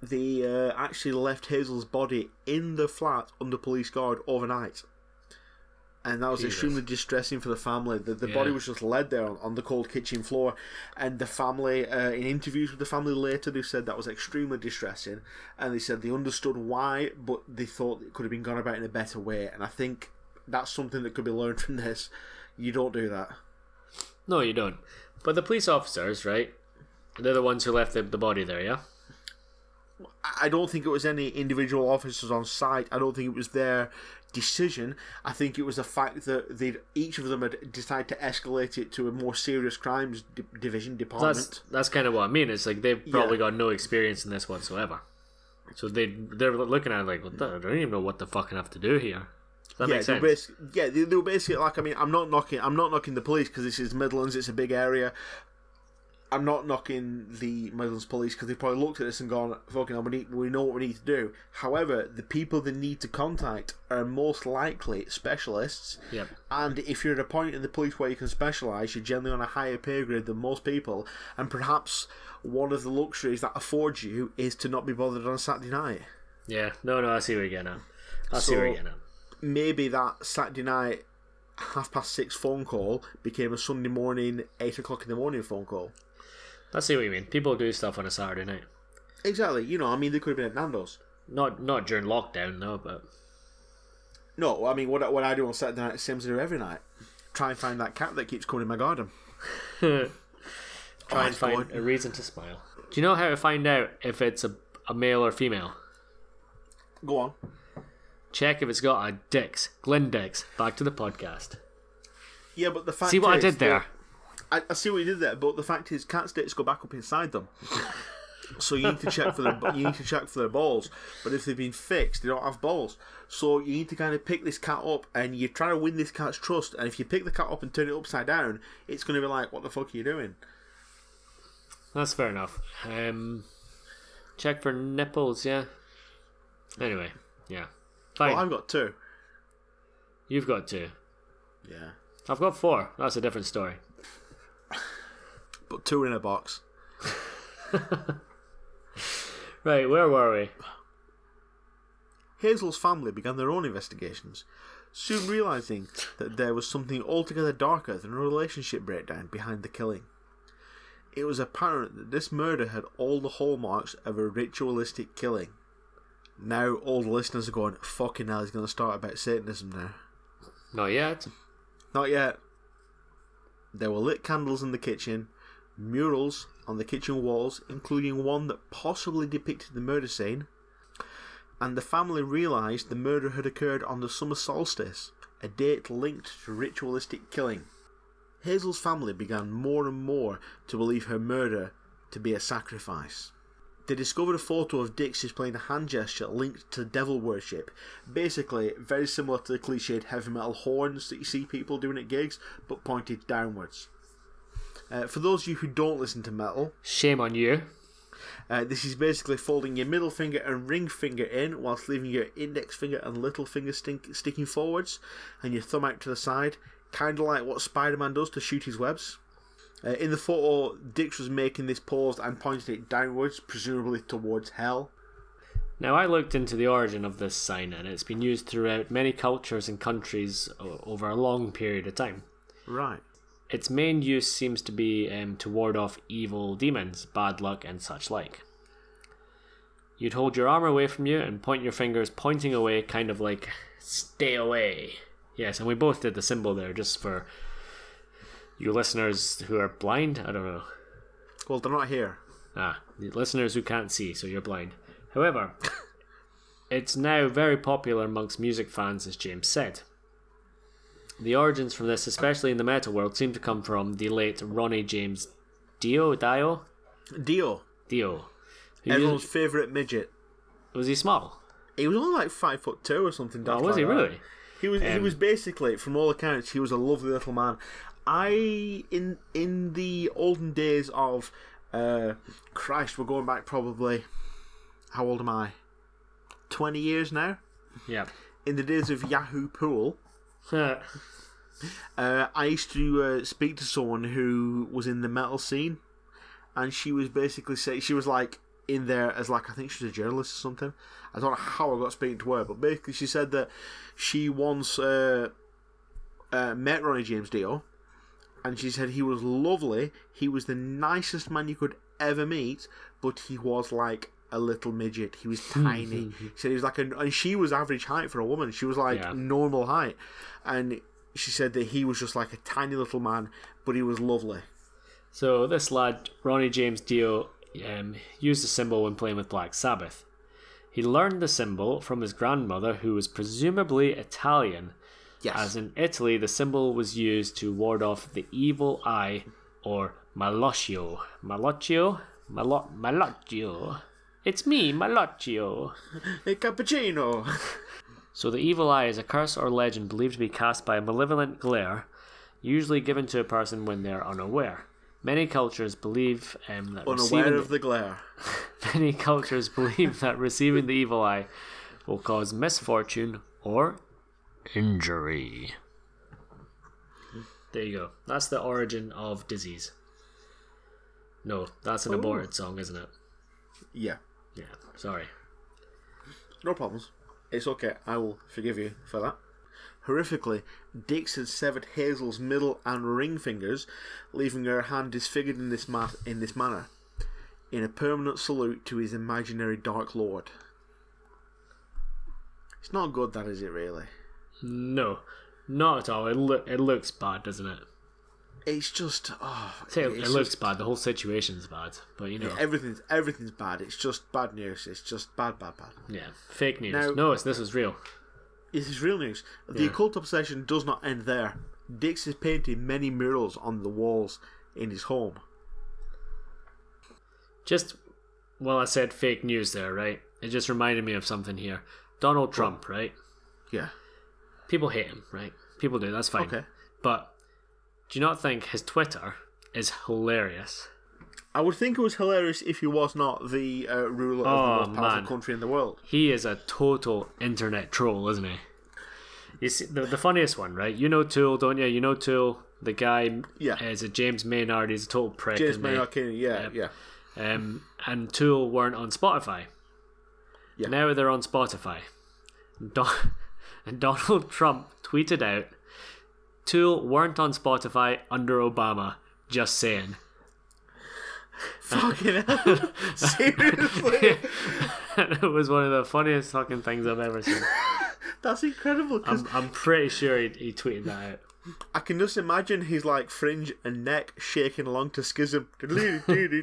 they uh, actually left Hazel's body in the flat under police guard overnight. And that was Jesus. extremely distressing for the family. The, the body was just laid there on, on the cold kitchen floor. And the family, uh, in interviews with the family later, they said that was extremely distressing. And they said they understood why, but they thought it could have been gone about in a better way. And I think that's something that could be learned from this. You don't do that. No, you don't. But the police officers, right? They're the ones who left the, the body there, yeah? I don't think it was any individual officers on site. I don't think it was their decision. I think it was the fact that they each of them had decided to escalate it to a more serious crimes di- division department. That's that's kind of what I mean. It's like they've probably Yeah. got no experience in this whatsoever. So they they're looking at it like, the, I don't even know what the fuck I have to do here. That yeah, they were sense? basi- yeah, they, they were basically like. I mean, I'm not knocking. I'm not knocking the police because this is Midlands. It's a big area. I'm not knocking the Midlands police because they've probably looked at this and gone, "Fucking, hell, we need, we know what we need to do." However, the people they need to contact are most likely specialists. Yep. And if you're at a point in the police where you can specialise, you're generally on a higher pay grade than most people. And perhaps one of the luxuries that affords you is to not be bothered on a Saturday night. Yeah. No, no, I see where you're getting at. I see where you're getting at. maybe that Saturday night half past six phone call became a Sunday morning eight o'clock in the morning phone call. I see what you mean. People do stuff on a Saturday night. Exactly. You know, I mean, they could have been at Nando's. Not not during lockdown though, but No, I mean, what I- what I do on Saturday night, same as I do every night. Try and find that cat that keeps coming in my garden. try Oh, and find good. a reason to smile. Do you know how to find out if it's a, a male or female? Go on. Check if it's got a Dix. Glyn Dix. Back to the podcast. Yeah, but the fact See what I did there? I, I see what you did there, but the fact is, cat sticks go back up inside them. so you need to check for their you need to check for their balls. But if they've been fixed, they don't have balls. So you need to kind of pick this cat up, and you try to win this cat's trust. And if you pick the cat up and turn it upside down, it's going to be like, "What the fuck are you doing?" That's fair enough. Um, check for nipples, yeah. Anyway, yeah. Fine. Well, I've got two. You've got two. Yeah, I've got four. That's a different story. But two in a box. Right, where were we? Hazel's family began their own investigations, soon realizing that there was something altogether darker than a relationship breakdown behind the killing. It was apparent that this murder had all the hallmarks of a ritualistic killing. Now all the listeners are going, fucking hell, he's going to start about Satanism now. Not yet. Not yet. There were lit candles in the kitchen, murals on the kitchen walls, including one that possibly depicted the murder scene, and the family realised the murder had occurred on the summer solstice, a date linked to ritualistic killing. Hazel's family began more and more to believe her murder to be a sacrifice. They discovered a photo of Dix displaying a hand gesture linked to devil worship. Basically, very similar to the cliched heavy metal horns that you see people doing at gigs, but pointed downwards. Uh, for those of you who don't listen to metal, Shame on you. uh, this is basically folding your middle finger and ring finger in whilst leaving your index finger and little finger stink- sticking forwards and your thumb out to the side, kind of like what Spider Man does to shoot his webs. Uh, in the photo, Dix was making this pose and pointing it downwards, presumably towards hell. Now, I looked into the origin of this sign, and it's been used throughout many cultures and countries o- over a long period of time. Right. Its main use seems to be um, to ward off evil demons, bad luck, and such like. You'd hold your arm away from you and point your fingers pointing away, kind of like, stay away. Yes, and we both did the symbol there just for you listeners who are blind. I don't know. Well, they're not here. Ah, the listeners who can't see, so you're blind. However, it's now very popular amongst music fans, as James said. The origins from this, especially in the metal world, seem to come from the late Ronnie James Dio. Dio? Dio, Dio. Everyone's used- favourite midget. was he small? He was only like five foot two or something. Oh, was he that. really? He was. he Um, was basically, from all accounts, he was a lovely little man. I in in the olden days of, uh, Christ, we're going back probably. How old am I? Twenty years now. Yeah. In the days of Yahoo Pool. uh, I used to uh, speak to someone who was in the metal scene, and she was basically saying she was like in there as like I think she was a journalist or something. I don't know how I got speaking to her, but basically she said that she once uh, uh, met Ronnie James Dio, and she said he was lovely. He was the nicest man you could ever meet, but he was like a little midget. He was tiny. she said he was like a, and she was average height for a woman. She was like Yeah. normal height, and she said that he was just like a tiny little man, but he was lovely. So this lad, Ronnie James Dio, um, used the symbol when playing with Black Sabbath. He learned the symbol from his grandmother, who was presumably Italian, Yes. as in Italy, the symbol was used to ward off the evil eye or malocchio. Malocchio? Malo- malocchio. It's me, malocchio. a cappuccino. So the evil eye is a curse or legend believed to be cast by a malevolent glare, usually given to a person when they are unaware. Many cultures believe um, that Unaware receiving of the glare. many cultures believe that receiving the evil eye will cause misfortune or injury. There you go. That's the origin of disease. No, that's an Oh. aborted song, isn't it? Yeah. Yeah. Sorry. No problems. It's okay. I will forgive you for that. Horrifically, Dix had severed Hazel's middle and ring fingers, leaving her hand disfigured in this ma- in this manner, in a permanent salute to his imaginary Dark Lord. It's not good, that is it? Really? No, not at all. It lo- it looks bad, doesn't it? It's just oh, Say it, looks bad. The whole situation's bad, but you know, everything's everything's bad. It's just bad news. It's just bad, bad, bad. yeah, fake news. Now- no, it's this is real. This is real news. The Yeah. occult obsession does not end there. Dix is painting many murals on the walls in his home. Just well, I said fake news there, right? It just reminded me of something here. Donald Trump, right? Yeah. People hate him, right? People do. That's fine. Okay. But do you not think his Twitter is hilarious? I would think it was hilarious if he was not the uh, ruler Oh, of the most powerful man. country in the world. He is a total internet troll, isn't he? You see, the, the funniest one, right? You know Tool, don't you? You know Tool. The guy Yeah. is a James Maynard. He's a total prick. James? Maynard Keenan, yeah, yeah. Um, and Tool weren't on Spotify. Yeah. Now they're on Spotify. Don- and Donald Trump tweeted out, Tool weren't on Spotify under Obama. Just saying. Fucking hell. Seriously? It was one of the funniest fucking things I've ever seen. That's incredible because I'm, I'm pretty sure he, he tweeted that out. I can just imagine his like fringe and neck shaking along to schism. like, They're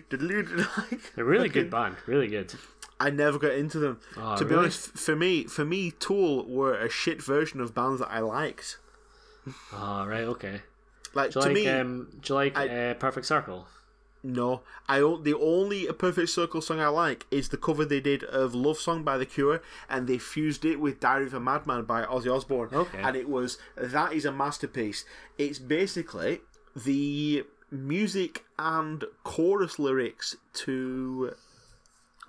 a really good band. Really good. I never got into them. Oh, to be really? honest, for me, for me, Tool were a shit version of bands that I liked. Oh, right, okay. Like Do you to like, me, um, do you like I- uh, Perfect Circle? no. I o- the only Perfect Circle song I like is the cover they did of "Love Song" by The Cure, and they fused it with "Diary of a Madman" by Ozzy Osbourne. Okay. and it was that is a masterpiece. It's basically the music and chorus lyrics to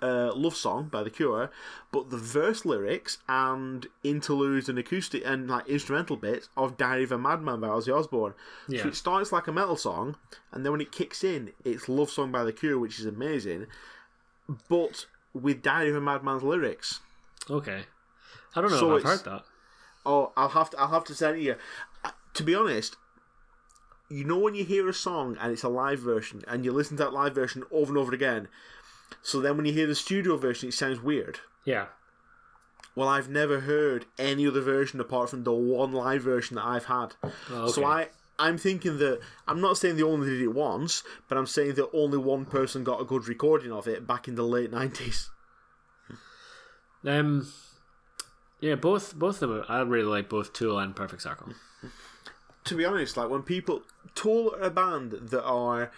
uh, Love Song by The Cure, but the verse lyrics and interludes and acoustic and like instrumental bits of Diary of a Madman by Ozzy Osbourne. Yeah. So it starts like a metal song, and then when it kicks in, it's Love Song by The Cure, which is amazing, but with Diary of a Madman's lyrics. Okay. I don't know So if I've heard that. Oh, I'll have to. I'll have to send it you. Uh, To be honest, you know when you hear a song and it's a live version, and you listen to that live version over and over again. So then, when you hear the studio version, it sounds weird. Yeah. Well, I've never heard any other version apart from the one live version that I've had. Oh, So. I, I'm thinking that I'm not saying they only did it once, but I'm saying that only one person got a good recording of it back in the late nineties. Um, yeah, both both of them. I really like both Tool and Perfect Circle. to be honest, like when people Tool are a band that are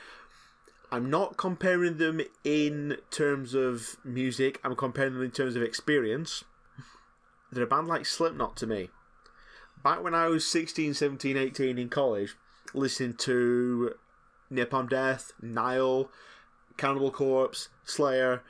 I'm not comparing them in terms of music, I'm comparing them in terms of experience. They're a band like Slipknot to me. Back when I was 16, 17, 18 in college, listening to Napalm Death, Nile, Cannibal Corpse, Slayer,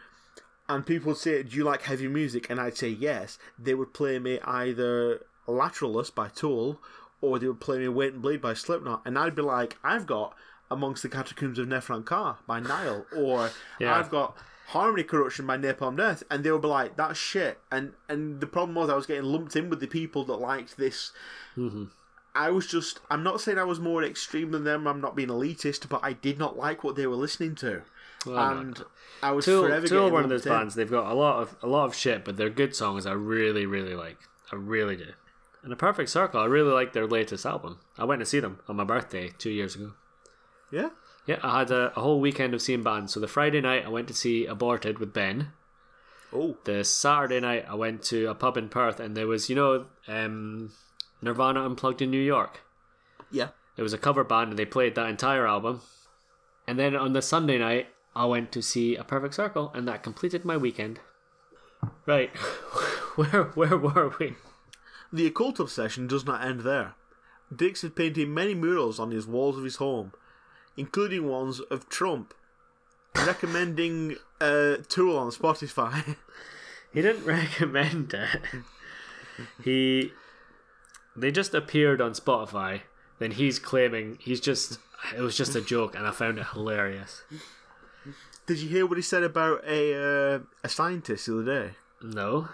and people would say, Do you like heavy music? And I'd say yes. They would play me either Lateralus by Tool or they would play me Wait and Bleed by Slipknot. And I'd be like, I've got Amongst the Catacombs of Nephren-Ka by Nile, or Yeah. I've got Harmony Corruption by Napalm Death. And they would be like, That's shit. And, and the problem was, I was getting lumped in with the people that liked this. Mm-hmm. I was just, I'm not saying I was more extreme than them, I'm not being elitist, but I did not like what they were listening to. Well, and I was Tool, forever Tool one of those in. bands. They've got a lot of a lot of shit, but they're good songs. I really, really like. I really do. And a Perfect Circle, I really like their latest album. I went to see them on my birthday two years ago. Yeah. Yeah, I had a, a whole weekend of seeing bands. So the Friday night, I went to see Aborted with Ben. Oh, The Saturday night, I went to a pub in Perth, and there was, you know, um, Nirvana Unplugged in New York. yeah. It was a cover band, and they played that entire album. And then on the Sunday night, I went to see A Perfect Circle, and that completed my weekend. Right, where where were we? The occult obsession does not end there. Dix had painted many murals on his walls of his home, including ones of Trump, recommending uh, Tool on Spotify. He didn't recommend it. He, they just appeared on Spotify. Then he's claiming he's just it was just a joke, and I found it hilarious. Did you hear what he said about a uh, a scientist the other day? No,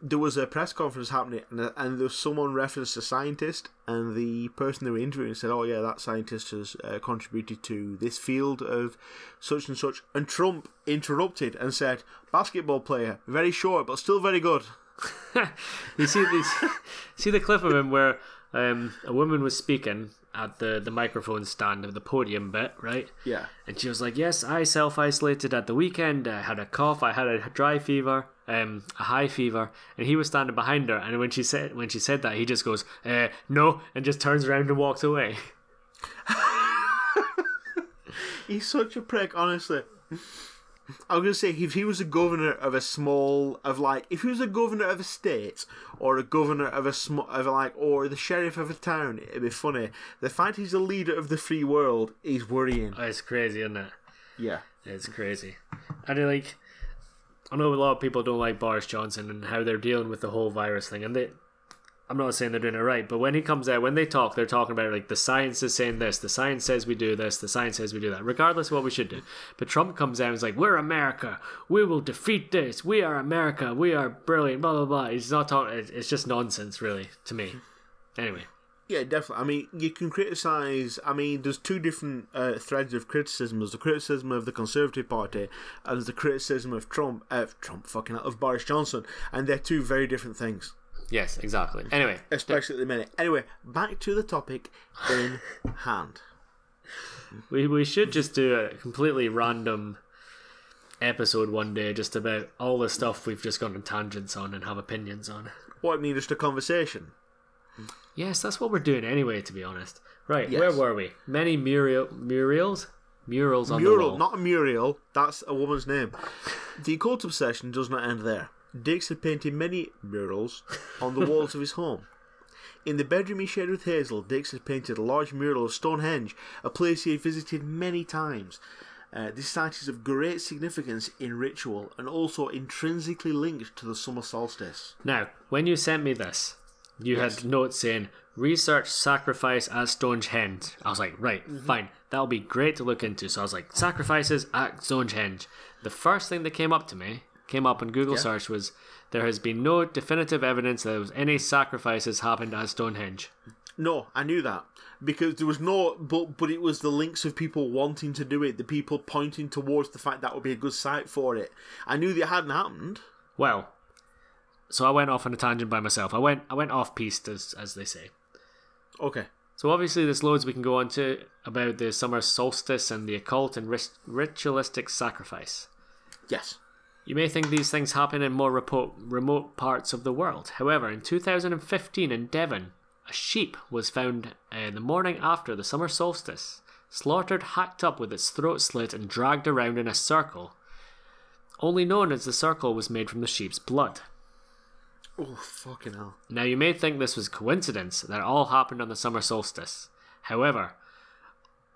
There was a press conference happening, and, and there was someone referenced a scientist, and the person they were interviewing said, "Oh yeah, that scientist has uh, contributed to this field of such and such." And Trump interrupted and said, "Basketball player, very short but still very good." you see these, see the clip of him where um, a woman was speaking at the the microphone stand of the podium bit, right? Yeah. And she was like, "Yes, I self isolated at the weekend. I had a cough. I had a dry fever, um, a high fever." And he was standing behind her. And when she said when she said that, he just goes, uh, "No," and just turns around and walks away. He's such a prick, honestly. I was gonna say if he was a governor of a small of like if he was a governor of a state or a governor of a small of like or the sheriff of a town, it'd be funny. The fact he's the leader of the free world is worrying. Oh, it's crazy, isn't it? Yeah. It's crazy. And like, I know a lot of people don't like Boris Johnson and how they're dealing with the whole virus thing, and they. I'm not saying they're doing it right, but when he comes out, when they talk, they're talking about like the science is saying this, the science says we do this, the science says we do that, regardless of what we should do. But Trump comes out and is like, "We're America, we will defeat this, we are America, we are brilliant." Blah blah blah. He's not talking. it's- It's just nonsense, really, to me. Anyway, Yeah, definitely. I mean, you can criticize. I mean, there's two different uh, threads of criticism. There's the criticism of the Conservative Party, and there's the criticism of Trump. Uh, Trump, fucking hell, of Boris Johnson, and they're two very different things, yes, exactly. Anyway, especially at the minute. Anyway, back to the topic in hand. We we should just do a completely random episode one day just about all the stuff we've just gone on tangents on and have opinions on. What I mean, just a conversation. Yes, that's what we're doing anyway, to be honest. Right, Yes. where were we? Many mural murals? Murals on the Mural, wall. not a Muriel. That's a woman's name. The occult obsession does not end there. Dix had painted many murals on the walls of his home. In the bedroom he shared with Hazel, Dix had painted a large mural of Stonehenge, a place he had visited many times. Uh, this site is of great significance in ritual and also intrinsically linked to the summer solstice. Now, when you sent me this, you had notes saying research sacrifice at Stonehenge. I was like, right, Mm-hmm. fine, that'll be great to look into. So I was like, sacrifices at Stonehenge. The first thing that came up to me, came up in Google Yeah. search, was there has been no definitive evidence that there was any sacrifices happened at Stonehenge. No, I knew that because there was no, but but it was the links of people wanting to do it, the people pointing towards the fact that would be a good site for it. I knew that it hadn't happened. Well, so I went off on a tangent by myself. I went I went off piste as as they say. Okay. So obviously, there's loads we can go on to about the summer solstice and the occult and rit- ritualistic sacrifice. Yes. You may think these things happen in more remote, remote parts of the world. However, in 2015 in Devon, a sheep was found uh, the morning after the summer solstice, slaughtered, hacked up with its throat slit, and dragged around in a circle. Only known as the circle was made from the sheep's blood. Oh fucking hell. Now, you may think this was coincidence that it all happened on the summer solstice. However,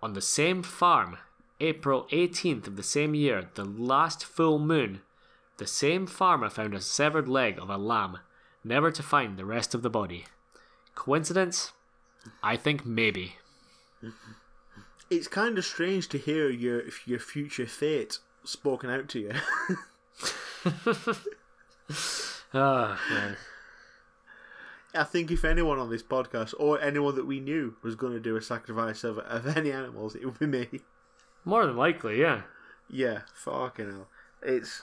on the same farm, April 18th of the same year, the last full moon, the same farmer found a severed leg of a lamb, never to find the rest of the body. Coincidence? I think maybe. It's kind of strange to hear your your future fate spoken out to you. Man. I think if anyone on this podcast or anyone that we knew was going to do a sacrifice of, of any animals, it would be me. More than likely, yeah. Yeah, fucking hell. It's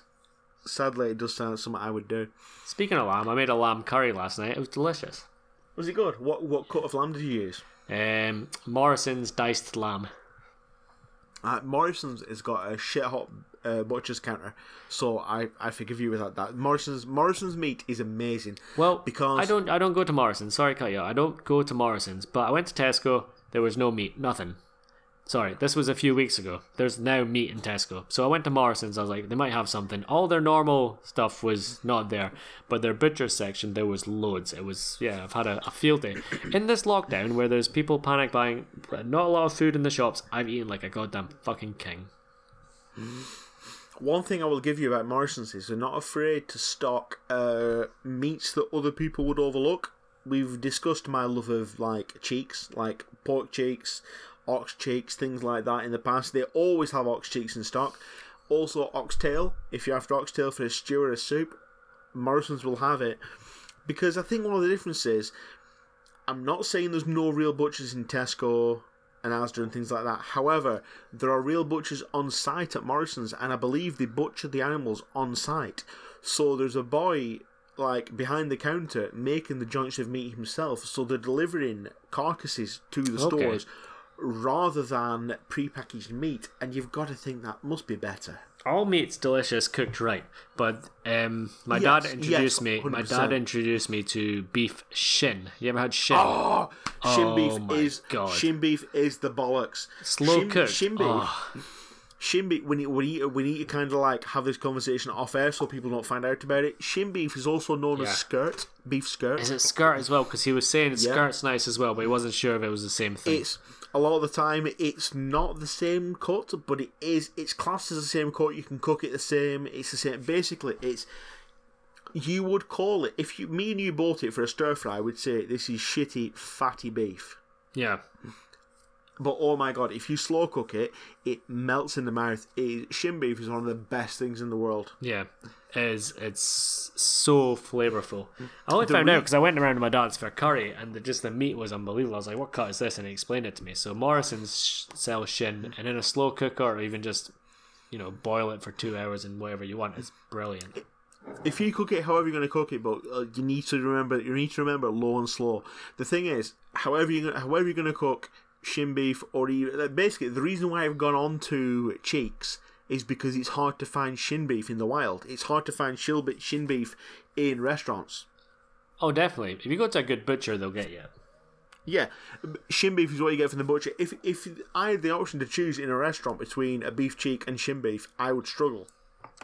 sadly it does sound something I would do. Speaking of lamb, I made a lamb curry last night. It was delicious. Was it good? What what cut of lamb did you use? Um, Morrison's diced lamb. Uh, Morrison's has got a shit hot uh, butcher's counter, so I, I forgive you without that. Morrison's Morrison's meat is amazing. Well, because I don't I don't go to Morrison's. Sorry, cut you. I don't go to Morrison's, but I went to Tesco. There was no meat, nothing. Sorry, this was a few weeks ago. There's now meat in Tesco. So I went to Morrison's. I was like, they might have something. All their normal stuff was not there, but their butcher section there was loads. It was yeah. I've had a, a field day in this lockdown where there's people panic buying, not a lot of food in the shops. I've eaten like a goddamn fucking king. One thing I will give you about Morrison's is they're not afraid to stock uh, meats that other people would overlook. We've discussed my love of like cheeks, like pork cheeks, ox cheeks, things like that in the past. They always have ox cheeks in stock. Also, oxtail. If you're after oxtail for a stew or a soup, Morrison's will have it. Because I think one of the differences, I'm not saying there's no real butchers in Tesco and Asda and things like that. However, there are real butchers on site at Morrison's, and I believe they butcher the animals on site. So there's a boy like behind the counter making the joints of meat himself. So they're delivering carcasses to the Okay. stores rather than prepackaged meat, and you've got to think that must be better. all meat's delicious cooked right but um my Yes, dad yes, introduced me my dad introduced me to beef shin you ever had shin Oh, shin Oh beef my is God. shin beef is the bollocks. slow shin, cooked Shin beef. Oh, Shin beef. We need, we need, we need to kind of like have this conversation off air so people don't find out about it. Shin beef is also known Yeah. as skirt beef skirt. is it skirt as well because he was saying Yeah. skirt's nice as well but he wasn't sure if it was the same thing It's a lot of the time it's not the same cut, but it is. It's classed as the same cut. You can cook it the same. It's the same. Basically, it's. You would call it if you me and you bought it for a stir fry. I would say this is shitty fatty beef. yeah But oh my god, if you slow cook it, it melts in the mouth. It, shin beef is one of the best things in the world. Yeah, is it's so flavorful. I only The found out because I went around to my dad's for curry, and the, just the meat was unbelievable. I was like, "What cut is this?" And he explained it to me. So Morrison's sh- sells shin, and in a slow cooker, or even just you know boil it for two hours and whatever you want. It's brilliant. If you cook it however you're going to cook it, but uh, you need to remember you need to remember low and slow. The thing is, however you however you're going to cook shin beef or even, basically the reason why I've gone on to cheeks is because it's hard to find shin beef in the wild. It's hard to find shin beef in restaurants. Oh, definitely. If you go to a good butcher, they'll get you. Yeah, shin beef is what you get from the butcher. If if I had the option to choose in a restaurant between a beef cheek and shin beef, I would struggle.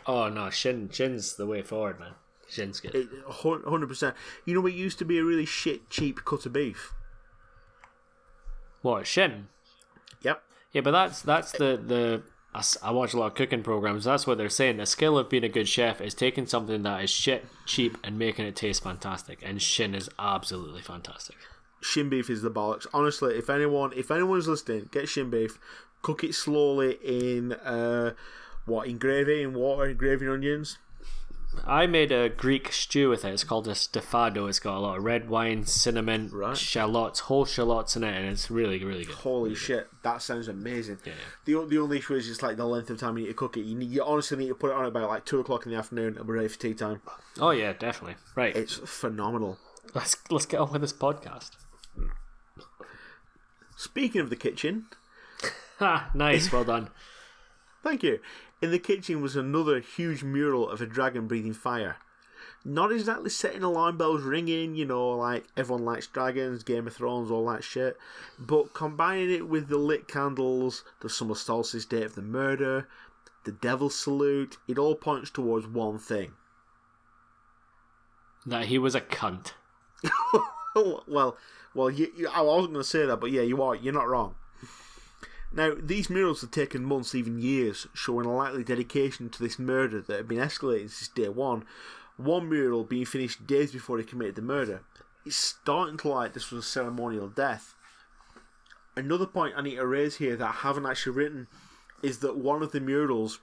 Oh no, shin shin's the way forward, man. Shin's good. Hundred percent. You know, it used to be a really shit cheap cut of beef. what shin? Yep. Yeah, but that's that's the the. I watch a lot of cooking programs. That's what they're saying. The skill of being a good chef is taking something that is shit cheap and making it taste fantastic. And shin is absolutely fantastic. shin beef is the bollocks. Honestly, if anyone if anyone's listening, get shin beef, cook it slowly in uh what in gravy in water, in gravy and onions. I made a Greek stew with it. It's called a stifado. It's got a lot of red wine, cinnamon, Right. shallots, whole shallots in it, and it's really really good. Holy shit, that sounds amazing. Yeah. The the only issue is just like the length of time you need to cook it. You need, you honestly need to put it on about like two o'clock in the afternoon and be ready for tea time. Oh yeah, definitely. Right. It's phenomenal. let's let's get on with this podcast. Speaking of the kitchen, Nice. Well done. Thank you. In the kitchen was another huge mural of a dragon breathing fire. Not exactly setting alarm bells ringing, you know, like everyone likes dragons, Game of Thrones, all that shit, but combining it with the lit candles, the summer solstice date of the murder, the devil's salute, it all points towards one thing. That he was a cunt. well, well, you, you, I wasn't going to say that, but yeah, you are. You're not wrong. Now, these murals have taken months, even years, showing a likely dedication to this murder that had been escalating since day one. One mural being finished days before he committed the murder. It's starting to look like this was a ceremonial death. Another point I need to raise here that I haven't actually written is that one of the murals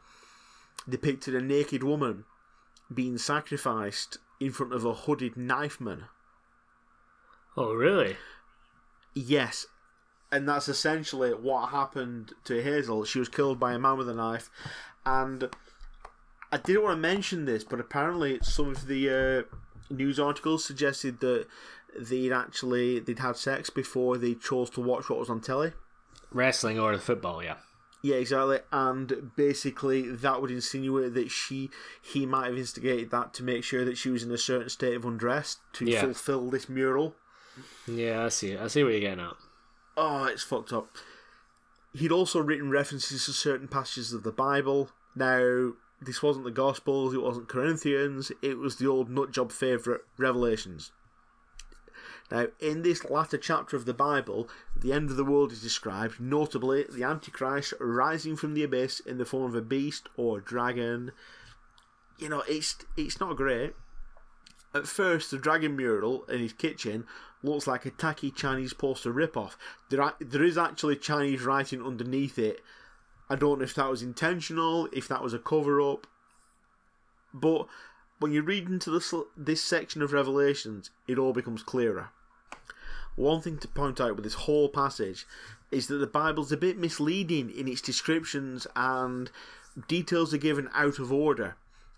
depicted a naked woman being sacrificed in front of a hooded knifeman. Oh really? Yes, and that's essentially what happened to Hazel. She was killed by a man with a knife, and I didn't want to mention this, but apparently some of the uh, news articles suggested that they'd actually they'd had sex before they chose to watch what was on telly. Wrestling or the football? Yeah. Yeah, exactly. And basically, that would insinuate that she, he might have instigated that to make sure that she was in a certain state of undress to Yeah. fulfill this mural. Yeah, I see. I see what you're getting at. Oh, it's fucked up. He'd also written references to certain passages of the Bible. Now, this wasn't the Gospels, it wasn't Corinthians, it was the old nutjob favourite, Revelations. Now, in this latter chapter of the Bible, the end of the world is described, notably the Antichrist rising from the abyss in the form of a beast or dragon. You know, it's it's not great. At first, the dragon mural in his kitchen looks like a tacky Chinese poster ripoff. There, there is actually Chinese writing underneath it. I don't know if that was intentional, if that was a cover up. But when you read into this, this section of Revelations, it all becomes clearer. One thing to point out with this whole passage is that the Bible's a bit misleading in its descriptions and details are given out of order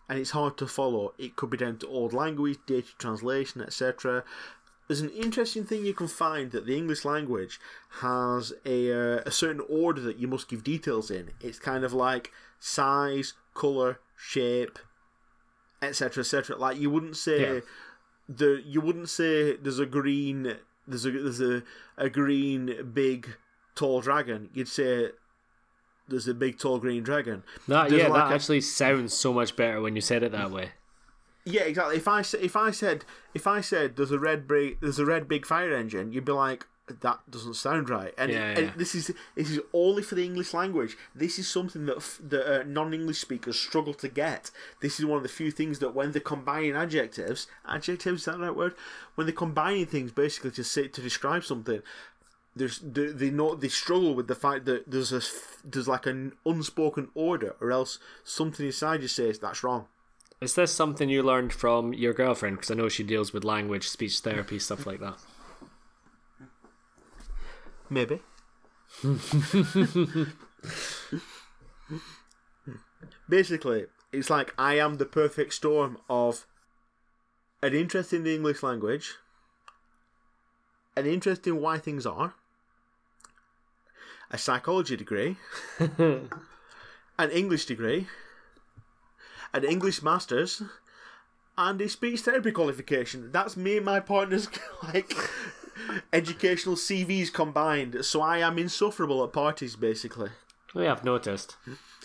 and it's hard to follow. It could be down to old language, dated translation, etc. There's an interesting thing you can find that the English language has a, uh, a certain order that you must give details in. It's kind of like size, colour, shape, etc. etc. Like you wouldn't say Yeah. the you wouldn't say there's a green there's a there's a, a green big tall dragon. You'd say there's a big tall green dragon. That, There's yeah, like that a- actually sounds so much better when you said it that way. Yeah, exactly. If I if I said if I said there's a red big there's a red big fire engine, you'd be like that doesn't sound right. And, Yeah, and this is this is only for the English language. This is something that f- that uh, non-English speakers struggle to get. This is one of the few things that when they're combining adjectives, adjectives is that the right word? When they're combining things basically to say to describe something, there's they, they know they struggle with the fact that there's a there's like an unspoken order, or else something inside you says that's wrong. Is this something you learned from your girlfriend? Because I know she deals with language, speech therapy, stuff like that. Maybe. Basically, it's like I am the perfect storm of an interest in the English language, an interest in why things are, a psychology degree, an English degree, an English master's, and a speech therapy qualification. That's me and my partner's like educational CVs combined. So I am insufferable at parties, basically. We have noticed.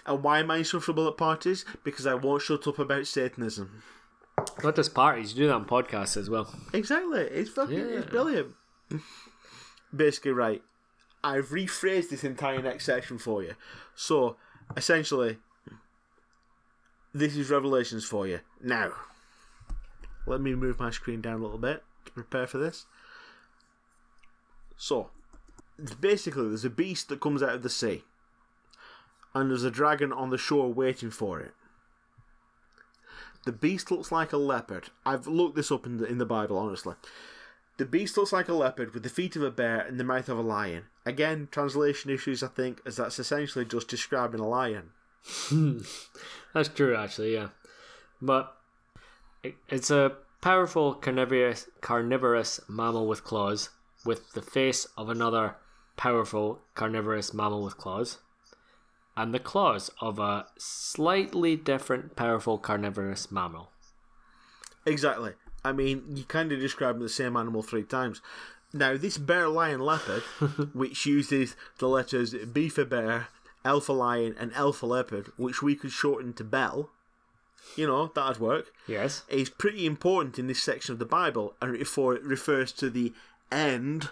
And why am I insufferable at parties? Because I won't shut up about Satanism. Not just parties, you do that on podcasts as well. Exactly. It's fucking it's brilliant. Basically, right. I've rephrased this entire next section for you. So, essentially, this is Revelations for you. Now, let me move my screen down a little bit to prepare for this. So, basically, there's a beast that comes out of the sea, and there's a dragon on the shore waiting for it. The beast looks like a leopard. I've looked this up in the in the Bible, honestly. The beast looks like a leopard with the feet of a bear and the mouth of a lion. Again, translation issues, I think, as that's essentially just describing a lion. That's true, actually, yeah. But it's a powerful carnivorous, carnivorous mammal with claws, with the face of another powerful carnivorous mammal with claws, and the claws of a slightly different powerful carnivorous mammal. Exactly. I mean, you kind of describing the same animal three times. Now, this bear, lion, leopard, which uses the letters B for bear, For lion, and Alpha leopard, which we could shorten to Bell, you know, that'd work. Yes. is pretty important in this section of the Bible, and for- it refers to the end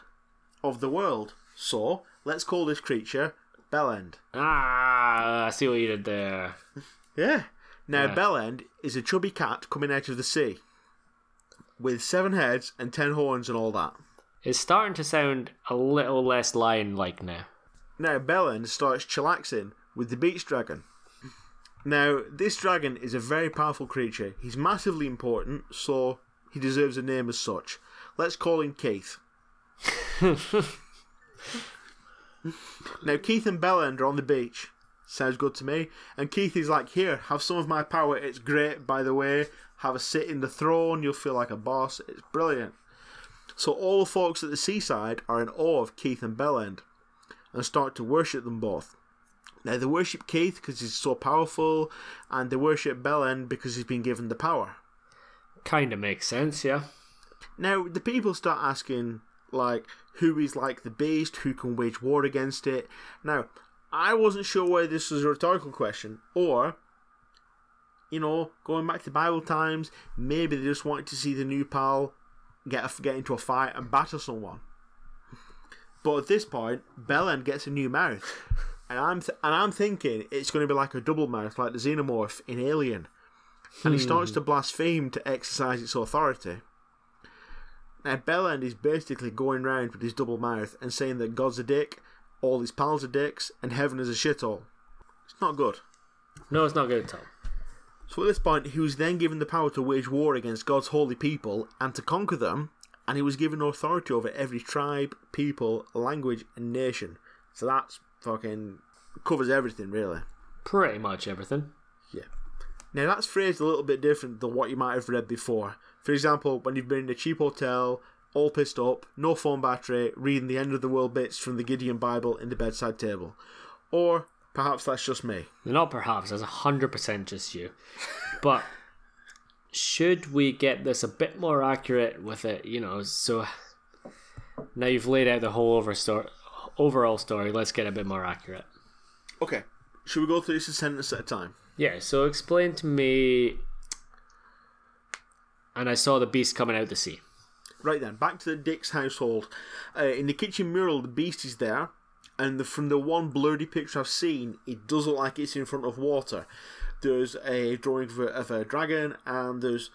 of the world. So let's call this creature Bellend. Ah, I see what you did there. Yeah. Now Yeah. Bellend is a chubby cat coming out of the sea, with seven heads and ten horns and all that. It's starting to sound a little less lion-like now. Now Bellend starts chillaxing with the beach dragon. Now this dragon is a very powerful creature. He's massively important, so he deserves a name as such. Let's call him Keith. now Keith and Bellend are on the beach. Sounds good to me. And Keith is like, here, have some of my power. It's great, by the way. Have a sit in the throne. You'll feel like a boss. It's brilliant. So all the folks at the seaside are in awe of Keith and Bellend and start to worship them both. Now they worship Keith because he's so powerful, and they worship Bellend because he's been given the power. Kind of makes sense, yeah. Now the people start asking like who is like the beast, who can wage war against it. Now I wasn't sure whether this was a rhetorical question or you know, going back to Bible times, maybe they just wanted to see the new pal get a, get into a fight and batter someone. But at this point, Bellend gets a new mouth, and I'm th- and I'm thinking it's going to be like a double mouth, like the xenomorph in Alien, and he hmm. starts to blaspheme to exercise its authority. Now Bellend is basically going round with his double mouth and saying that God's a dick, all his pals are dicks, and heaven is a shithole. It's not good. No, it's not good at all. So at this point, he was then given the power to wage war against God's holy people and to conquer them, and he was given authority over every tribe, people, language, and nation. So that's fucking covers everything, really. Pretty much everything. Yeah. Now that's phrased a little bit different than what you might have read before. For example, when you've been in a cheap hotel, all pissed up, no phone battery, reading the end of the world bits from the Gideon Bible in the bedside table. Or perhaps that's just me. Not perhaps, that's 100% just you. But should we get this a bit more accurate with it, you know, so now you've laid out the whole over story, overall story, let's get a bit more accurate. Okay. Should we go through this a sentence at a time? Yeah, so explain to me and I saw the beast coming out the sea. Right then, back to the Dix household. Uh, in the kitchen mural, the beast is there, and the, from the one blurry picture I've seen, it does look like it's in front of water. There's a drawing of a, of a dragon, and there's.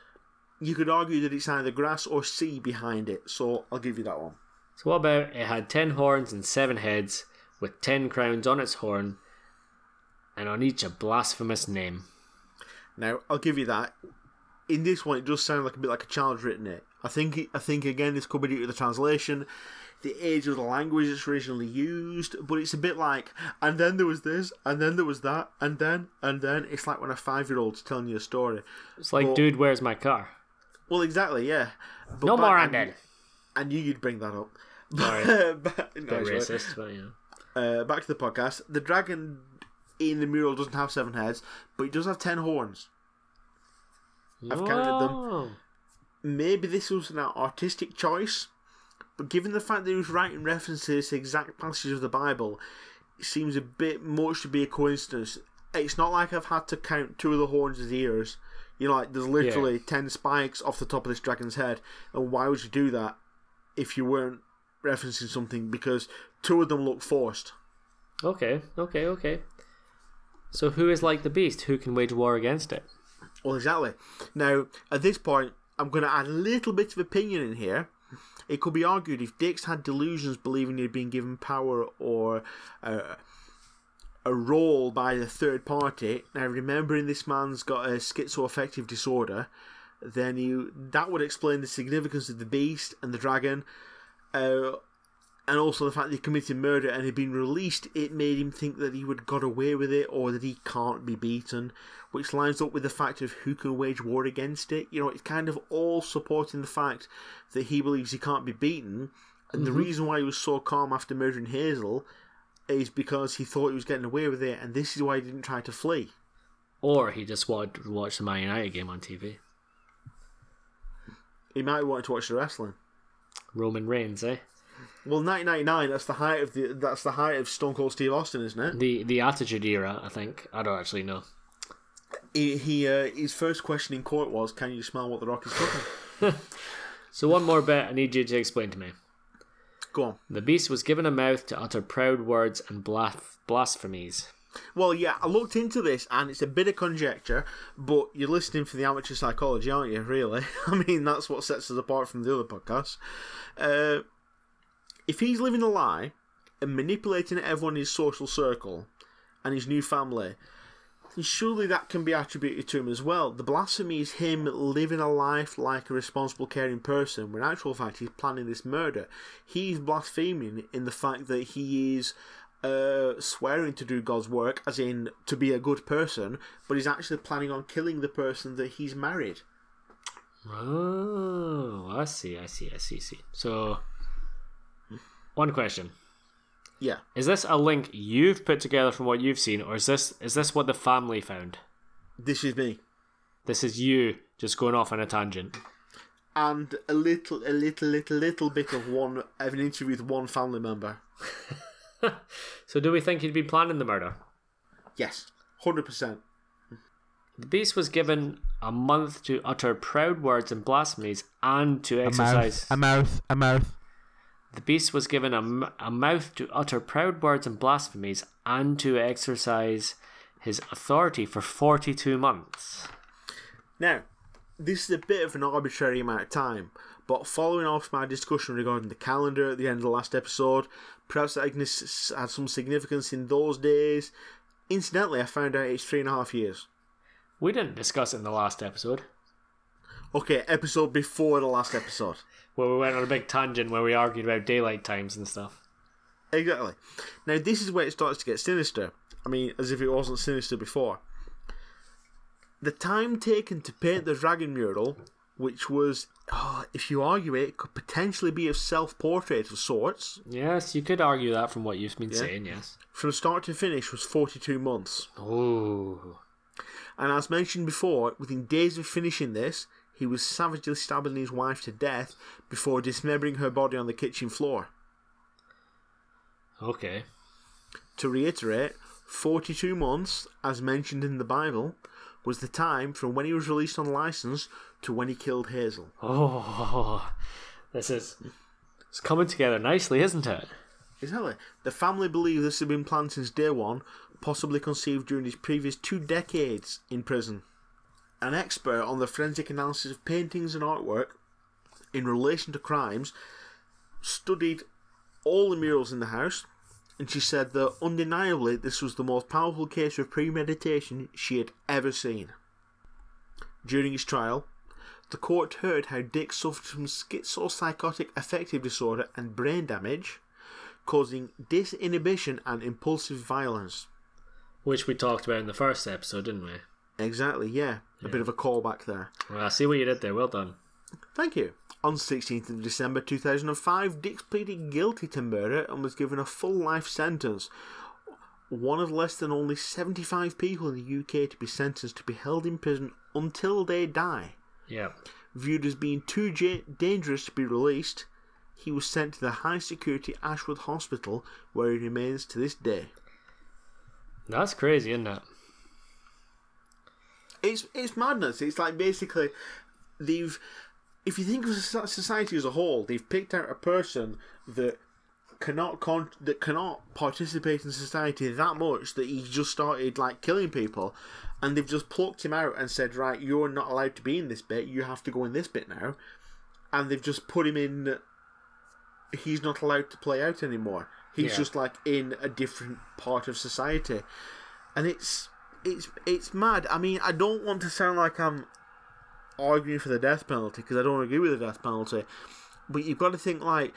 You could argue that it's either grass or sea behind it, so I'll give you that one. So what about it had ten horns and seven heads, with ten crowns on its horn, and on each a blasphemous name. Now, I'll give you that. In this one, it does sound like a bit like a child's written it. I think. I think again, this could be due to the translation, the age of the language it's originally used. But it's a bit like, and then there was this, and then there was that, and then, and then. It's like when a five-year-old's telling you a story. It's like, But- dude, where's my car? Well, exactly, yeah. But No more and- undead. I knew you'd bring that up. Sorry. No, racist, but know. Uh, back to the podcast. The dragon in the mural doesn't have seven heads, but it does have ten horns. I've counted them. Maybe this was an artistic choice, but given the fact that he was writing references to this exact passages of the Bible, it seems a bit much to be a coincidence. It's not like I've had to count two of the horns as ears. You know, like there's literally ten spikes off the top of this dragon's head, and why would you do that if you weren't referencing something? Because two of them look forced. Okay, okay, okay. So who is like the beast? Who can wage war against it? Well, exactly. Now, at this point, I'm going to add a little bit of opinion in here. It could be argued if Dix had delusions believing he'd been given power or uh, a role by the third party. Now, remembering this man's got a schizoaffective disorder, then you that would explain the significance of the beast and the dragon. Uh, and also the fact that he committed murder and he'd been released, it made him think that he would got away with it or that he can't be beaten, which lines up with the fact of who can wage war against it. You know, it's kind of all supporting the fact that he believes he can't be beaten, and the reason why he was so calm after murdering Hazel is because he thought he was getting away with it, and this is why he didn't try to flee. Or he just wanted to watch the Man United game on TV. He might want to watch the wrestling. Roman Reigns, eh? Well, 1999, that's the height of the that's the height of Stone Cold Steve Austin, isn't it? The the Attitude Era, I think. I don't actually know. He, he uh, his first question in court was, "Can you smell what the Rock is cooking?" So one more bit I need you to explain to me. Go on. The beast was given a mouth to utter proud words and blas- blasphemies. Well, yeah, I looked into this, and it's a bit of conjecture, but you're listening for the amateur psychology, aren't you? Really? I mean, that's what sets us apart from the other podcasts. Uh, if he's living a lie and manipulating everyone in his social circle and his new family, surely that can be attributed to him as well. The blasphemy is him living a life like a responsible, caring person, when in actual fact he's planning this murder. He's blaspheming in the fact that he is uh, swearing to do God's work, as in to be a good person, but he's actually planning on killing the person that he's married. Oh, I see, I see, I see, see. So, one question. Yeah. Is this a link you've put together from what you've seen, or is this is this what the family found? This is me. This is you just going off on a tangent. And a little, a little, little, little bit of one, of an interview with one family member. So, do we think he'd been planning the murder? Yes. 100%. The beast was given a month to utter proud words and blasphemies and to exercise A exercise. mouth, a mouth, a mouth. The beast was given a, a mouth to utter proud words and blasphemies and to exercise his authority for 42 months. Now, this is a bit of an arbitrary amount of time, but following off my discussion regarding the calendar at the end of the last episode, perhaps Agnes had some significance in those days. Incidentally, I found out it's three and a half years. We didn't discuss it in the last episode, Okay, episode before the last episode. Where we went on a big tangent where we argued about daylight times and stuff. Exactly. Now, this is where it starts to get sinister. I mean, as if it wasn't sinister before. The time taken to paint the dragon mural, which was, oh, if you argue it, could potentially be a self portrait of sorts, Yes, you could argue that from what you've been Yeah. saying, yes. from start to finish was 42 months. Oh. And as mentioned before, within days of finishing this, he was savagely stabbing his wife to death before dismembering her body on the kitchen floor. Okay. To reiterate, 42 months, as mentioned in the Bible, was the time from when he was released on license to when he killed Hazel. Oh, this is it's coming together nicely, isn't it? Exactly. The family believe this had been planned since day one, possibly conceived during his previous two decades in prison. An expert on the forensic analysis of paintings and artwork in relation to crimes studied all the murals in the house, and she said that undeniably this was the most powerful case of premeditation she had ever seen. During his trial, the court heard how Dix suffered from schizopsychotic affective disorder and brain damage, causing disinhibition and impulsive violence. Which we talked about in the first episode, didn't we? Exactly, yeah. A bit of a callback there. Well, I see what you did there. Well done. Thank you. On 16th of December 2005, Dix pleaded guilty to murder and was given a full life sentence. One of less than only 75 people in the UK to be sentenced to be held in prison until they die. Yeah. Viewed as being too ja- dangerous to be released, he was sent to the high security Ashworth Hospital where he remains to this day. That's crazy, isn't it? It's it's madness. It's like basically they've if you think of society as a whole, they've picked out a person that cannot con- that cannot participate in society that much that he just started like killing people, and they've just plucked him out and said, right, you're not allowed to be in this bit. You have to go in this bit now, and they've just put him in. He's not allowed to play out anymore. He's Yeah. just like in a different part of society, and it's it's it's mad. I mean, I don't want to sound like I'm arguing for the death penalty because I don't agree with the death penalty. But you've got to think like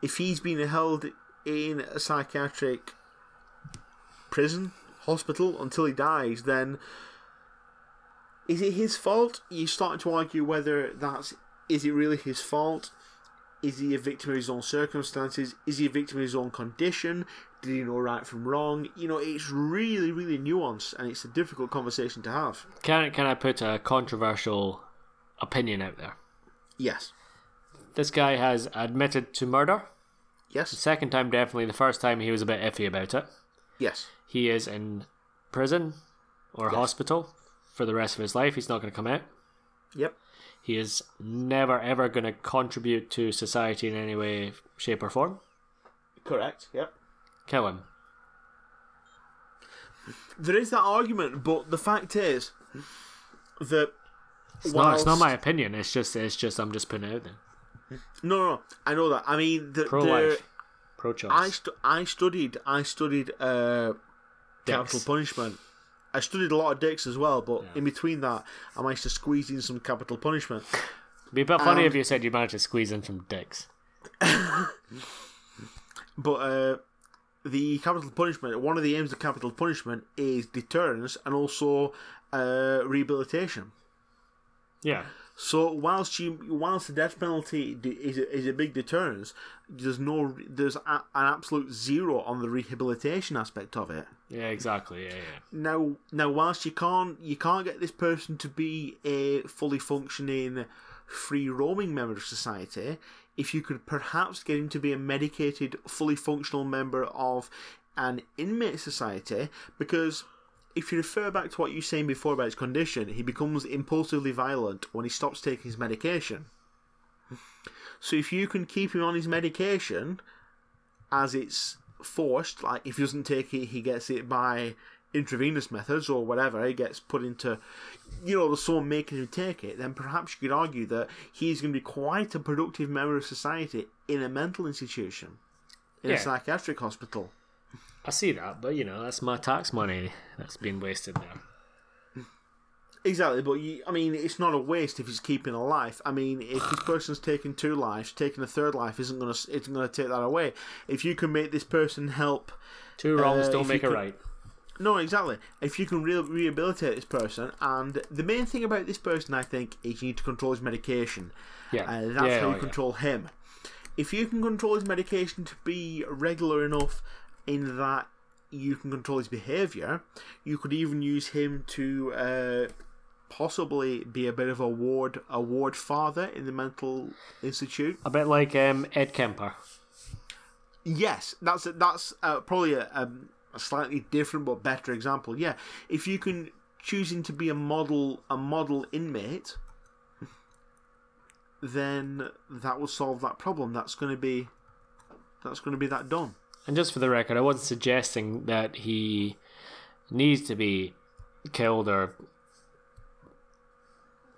if he's been held in a psychiatric prison hospital until he dies, then is it his fault? You're starting to argue whether that's is it really his fault? Is he a victim of his own circumstances? Is he a victim of his own condition? Did he know right from wrong? You know, it's really, really nuanced and it's a difficult conversation to have. Can can I put a controversial opinion out there? Yes. This guy has admitted to murder. Yes. The second time, definitely. The first time, he was a bit iffy about it. Yes. He is in prison or Yes. hospital for the rest of his life. He's not going to come out. Yep. He is never ever going to contribute to society in any way, shape, or form. Correct. Yep. Kill him. There is that argument, but the fact is that It's not. It's not my opinion. It's just. It's just. I'm just putting it out there. No, no, no. I know that. I mean, the, Pro life. Pro choice. I stu- I studied I studied uh, capital punishment. I studied a lot of dicks as well, but Yeah. in between that, I managed to squeeze in some capital punishment. It'd be a bit funny Um, if you said you managed to squeeze in some dicks. But uh, the capital punishment, one of the aims of capital punishment is deterrence and also uh, rehabilitation. Yeah. So whilst you whilst the death penalty is a, is a big deterrence, there's no there's a, an absolute zero on the rehabilitation aspect of it. Yeah, exactly. Yeah, yeah. Now now whilst you can't you can't get this person to be a fully functioning free roaming member of society, if you could perhaps get him to be a medicated, fully functional member of an inmate society, because if you refer back to what you were saying before about his condition, he becomes impulsively violent when he stops taking his medication. So if you can keep him on his medication as it's forced, like if he doesn't take it, he gets it by intravenous methods or whatever, he gets put into, you know, the someone making him take it, then perhaps you could argue that he's going to be quite a productive member of society in a mental institution, in Yeah. a psychiatric hospital. I see that, but you know, that's my tax money that's been wasted there. Exactly, but you, I mean, it's not a waste if he's keeping a life. I mean, if this person's taking two lives, taking a third life isn't gonna isn't gonna take that away. If you can make this person help, Two wrongs Uh, don't make a could- right. No, exactly. If you can re- rehabilitate this person, and the main thing about this person, I think, is you need to control his medication. Yeah, Uh, that's yeah, how oh, you yeah. control him. If you can control his medication to be regular enough in that you can control his behaviour, you could even use him to uh, possibly be a bit of a ward a ward father in the mental institute. A bit like um, Ed Kemper. Yes, that's that's uh, probably a, a, a slightly different but better example. Yeah, if you can choosing to be a model a model inmate, then that will solve that problem. That's going to be that's going to be that done. And just for the record, I wasn't suggesting that he needs to be killed or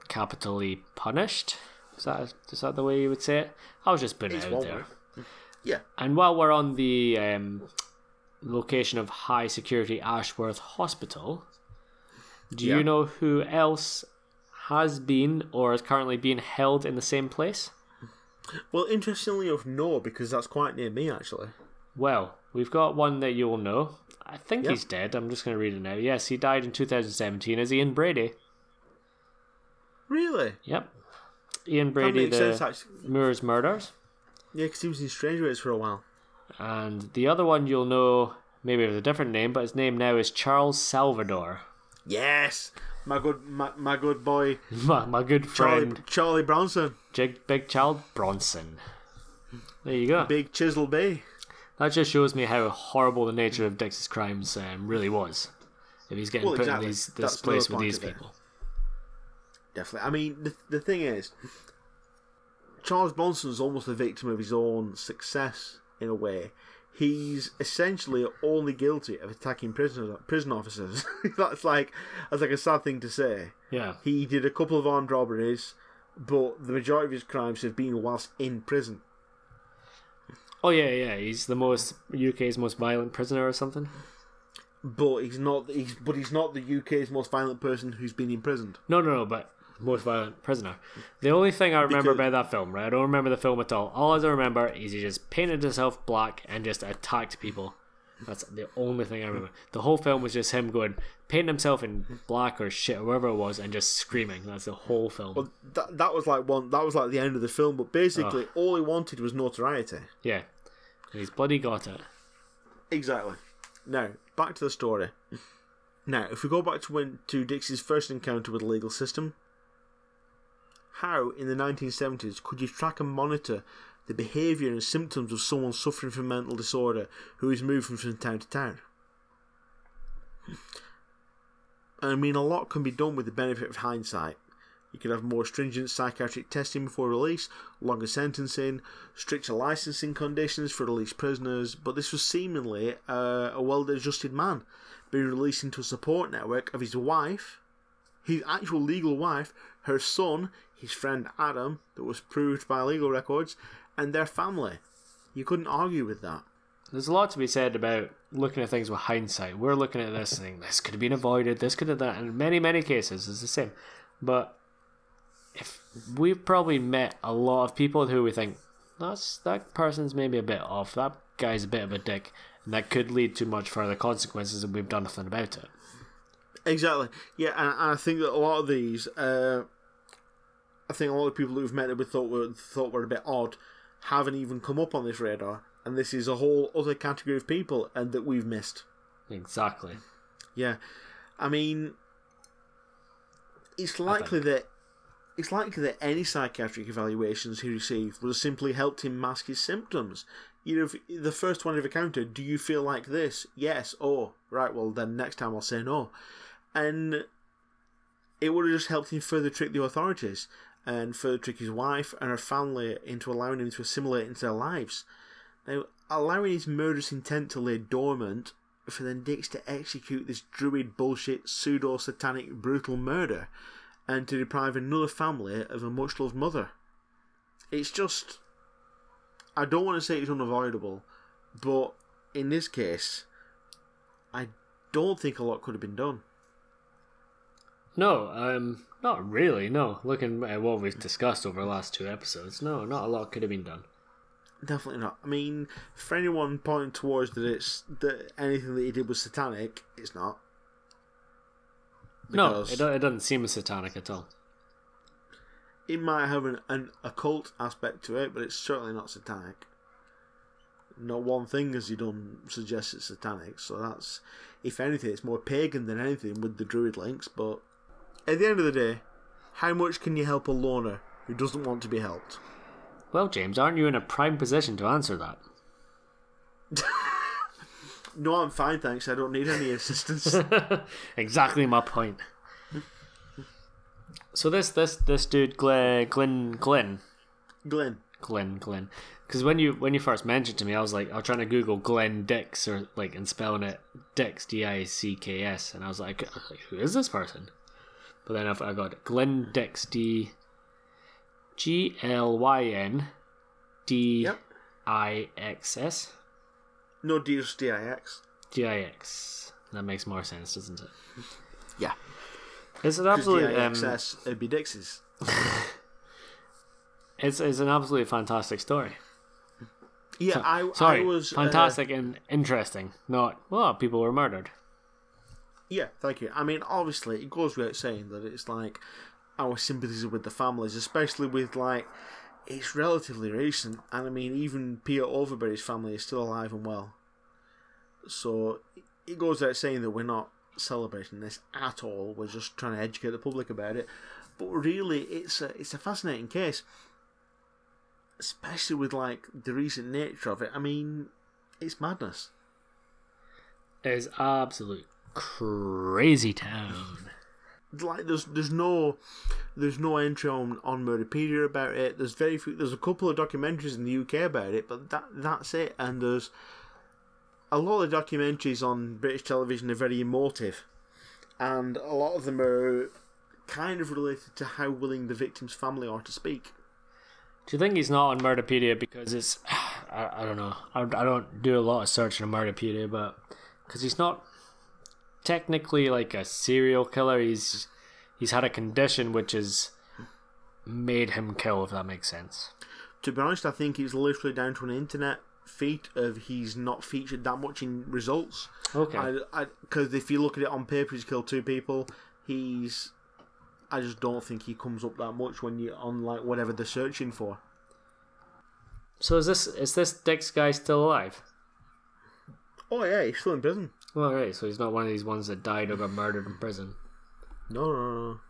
capitally punished. Is that is that the way you would say it? I was just putting It's it out there. way. Yeah, And while we're on the um, location of high security Ashworth Hospital, do Yeah. you know who else has been or is currently being held in the same place? well, interestingly enough, no, because that's quite near me actually. Well, we've got one that you'll know. I think Yeah. he's dead. I'm just going to read it now. Yes, he died in 2017 as Ian Brady. Really? Yep. Ian Brady, sense. the. Moors murders. Yeah, because he was in Strangeways for a while. And the other one you'll know, maybe with a different name, but his name now is Charles Salvador. Yes, my good my, my good boy My, my good Charlie friend, Charlie Bronson, Jig, Big Child Bronson. There you go. Big Chisel Bay. That just shows me how horrible the nature of Dix's crimes um, really was. If he's getting Well, put exactly. in these, this That's place with these of it. people. Definitely. I mean, the, the thing is, Charles Bronson's almost a victim of his own success in a way. He's essentially only guilty of attacking prison prison officers. that's like that's like a sad thing to say. Yeah. He did a couple of armed robberies, but the majority of his crimes have been whilst in prison. Oh yeah, yeah. He's the most UK's most violent prisoner or something. But he's not. He's but he's not the UK's most violent person who's been imprisoned. No, no, no. But most violent prisoner. The only thing I remember Because- about that film, right? I don't remember the film at all. All I remember is he just painted himself black and just attacked people. That's the only thing I remember. The whole film was just him going painting himself in black or shit, or whatever it was, and just screaming. That's the whole film. Well, that that was like one. That was like the end of the film. But basically, all he wanted was notoriety. yeah, and he's bloody got it. Exactly. Now, back to the story. Now, if we go back to when to Dixie's first encounter with the legal system, how in the 1970s could you track and monitor the behaviour and symptoms of someone suffering from mental disorder who is moving from town to town? I mean, a lot can be done with the benefit of hindsight. You could have more stringent psychiatric testing before release, longer sentencing, stricter licensing conditions for released prisoners, but this was seemingly uh, a well adjusted man being released into a support network of his wife, his actual legal wife, her son, his friend Adam, that was proved by legal records, and their family. You couldn't argue with that. There's a lot to be said about looking at things with hindsight. We're looking at this and thinking, this could have been avoided, this could have that. In many, many cases, it's the same. But if we've probably met a lot of people who we think, that's that person's maybe a bit off, that guy's a bit of a dick, and that could lead to much further consequences, and we've done nothing about it. Exactly. Yeah, and, and I think that a lot of these, uh, think a lot of people who've met him thought were thought were a bit odd haven't even come up on this radar, and this is a whole other category of people, and that we've missed. Exactly. Yeah, I mean, it's likely that it's likely that any psychiatric evaluations he received would have simply helped him mask his symptoms. You know, if the first one I've encountered, do you feel like this? Yes. Oh, right. Well, then next time I'll say no, and it would have just helped him further trick the authorities and further trick his wife and her family into allowing him to assimilate into their lives. Now, allowing his murderous intent to lay dormant for then Dix to execute this druid bullshit, pseudo satanic, brutal murder and to deprive another family of a much loved mother. It's just. I don't want to say it's unavoidable, but in this case, I don't think a lot could have been done. No, um, not really. No, looking at what we've discussed over the last two episodes, no, not a lot could have been done. Definitely not. I mean, for anyone pointing towards that it's that anything that he did was satanic, it's not. No, it, it doesn't seem satanic at all. it might have an, an occult aspect to it, but it's certainly not satanic. Not one thing has he done suggests it's satanic, so that's, if anything, it's more pagan than anything with the druid links. But at the end of the day, how much can you help a loner who doesn't want to be helped? Well, James, aren't you in a prime position to answer that? No, I'm fine, thanks. I don't need any assistance. exactly my point. So this this this dude Glenn Glenn Glenn Glenn, Glenn Glenn because when you when you first mentioned to me I was like I was trying to Google Glenn Dix or like and spelling it Dix D I C K S and I was like, I was like who is this person? But then I I got. Glenn Dix D G L Y N D. I X S no Deus DIX. D I X. That makes more sense, doesn't it? Yeah. It's an absolute um, DIXS it'd be Dix's. it's it's an absolutely fantastic story. Yeah, I, Sorry, I was uh, fantastic and interesting. Not well, people were murdered. Yeah, thank you. I mean, obviously, it goes without saying that it's like our sympathies are with the families, especially with like it's relatively recent, and I mean, even Peter Overbury's family is still alive and well. So it goes without saying that we're not celebrating this at all. We're just trying to educate the public about it. But really, it's a it's a fascinating case, especially with like the recent nature of it. I mean, it's madness. It is absolute crazy town. like there's there's no there's no entry on on Murderpedia about it. There's very few. There's a couple of documentaries in the UK about it, but that that's it. And there's a lot of documentaries on British television are very emotive, and a lot of them are kind of related to how willing the victim's family are to speak. Do you think he's not on Murderpedia because it's I, I don't know. I, I don't do a lot of searching on Murderpedia, but because he's not technically like a serial killer, he's he's had a condition which has made him kill. If that makes sense. To be honest, I think it's literally down to an internet feat of he's not featured that much in results. Okay. Because if you look at it on paper, he's killed two people. He's. I just don't think he comes up that much when you on like whatever they're searching for. so is this is this Dix guy still alive? Oh yeah, he's still in prison. Well, right. So he's not one of these ones that died or got murdered in prison. No, no, no.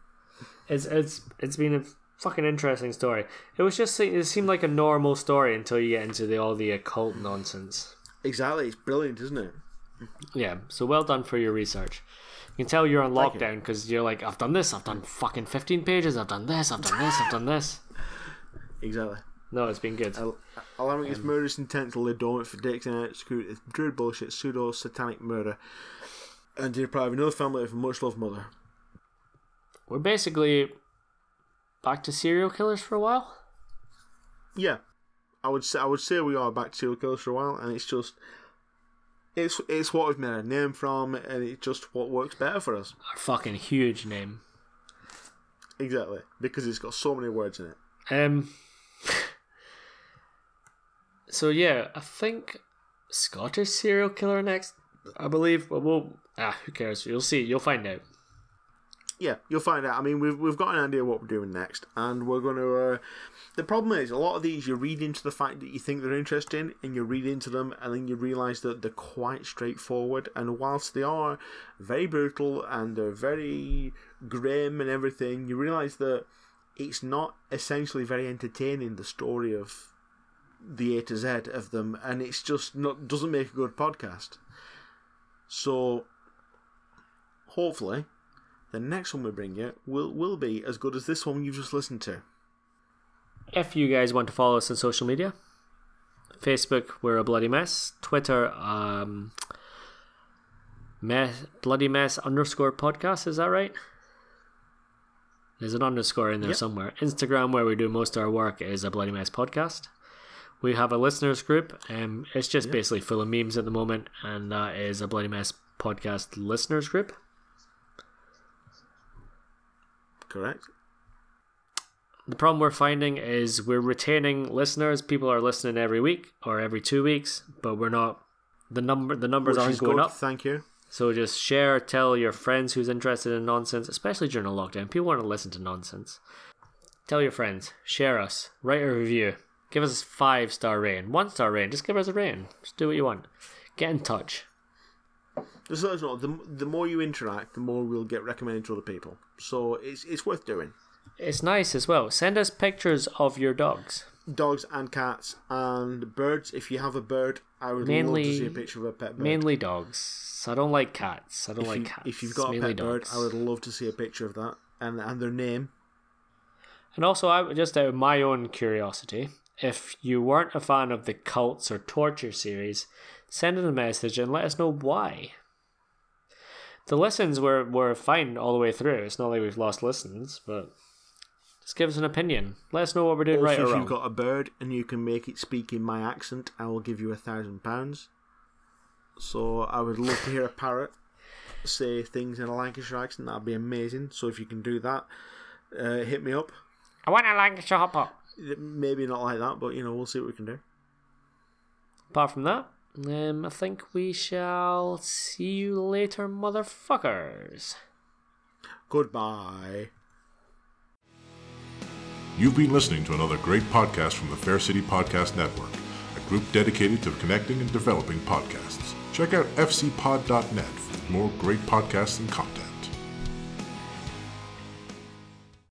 It's it's it's been a fucking interesting story. It was just it seemed like a normal story until you get into the all the occult nonsense. Exactly, it's brilliant, isn't it? Yeah. So well done for your research. You can tell you're on lockdown because you're like, I've done this, I've done fucking fifteen pages, I've done this, I've done this, I've done this. Exactly. No, it's been good. Al- Allowing Um, his murderous intent to lay dormant for Dix and execute this druid bullshit, pseudo satanic murder, and to deprive another family of a much loved mother. We're basically back to serial killers for a while. Yeah, I would say I would say we are back to serial killers for a while, and it's just it's it's what we've made our name from, and it's just what works better for us. Our fucking huge name. Exactly, because it's got so many words in it. Um. So yeah, I think Scottish serial killer next. I believe, but we'll ah, who cares? You'll see. You'll find out. yeah, you'll find out. I mean, we've we've got an idea what we're doing next, and we're going to. Uh, the problem is, a lot of these you read into the fact that you think they're interesting, and you read into them, and then you realise that they're quite straightforward. And whilst they are very brutal and they're very grim and everything, you realise that it's not essentially very entertaining. The story of the A to Z of them, and it's just not doesn't make a good podcast. So, hopefully, the next one we bring you will will be as good as this one you've just listened to. If you guys want to follow us on social media, Facebook, we're a bloody mess. Twitter, um, mess, bloody mess underscore podcast. Is that right? There's an underscore in there Yep. somewhere. Instagram, where we do most of our work, is a bloody mess podcast. We have a listeners group. Um, it's just basically full of memes at the moment, and that is a bloody mess podcast listeners group. Correct. The problem we're finding is we're retaining listeners. People are listening every week or every two weeks, but we're not. The number the numbers Which aren't going good, up. Thank you. So just share, tell your friends who's interested in nonsense, especially during a lockdown. People want to listen to nonsense. Tell your friends, share us, write a review, give us a five star rating, one star rating. Just give us a rating. Just do what you want. Get in touch. Just let us know. The, the more you interact, the more we'll get recommended to other people. So it's it's worth doing. It's nice as well. Send us pictures of your dogs. Dogs and cats and birds. If you have a bird, I would love to see a picture of a pet bird. Mainly dogs. I don't like cats. I don't if, like you, cats. if you've got a Mainly pet bird. I would love to see a picture of that and and their name. And also, I just out of my own curiosity, if you weren't a fan of the cults or torture series, send in a message and let us know why. The listens were, were fine all the way through. It's not like we've lost listens, but just give us an opinion. Let us know what we're doing Also, right or wrong. if you've got a bird and you can make it speak in my accent, I will give you a thousand pounds. So I would love to hear a parrot say things in a Lancashire accent. That'd be amazing. So if you can do that, uh, hit me up. I want a Lancashire hot pot. Maybe not like that, but you know we'll see what we can do. Apart from that, um, I think we shall see you later, motherfuckers. Goodbye. You've been listening to another great podcast from the Fair City Podcast Network, a group dedicated to connecting and developing podcasts. Check out fcpod.net for more great podcasts and content.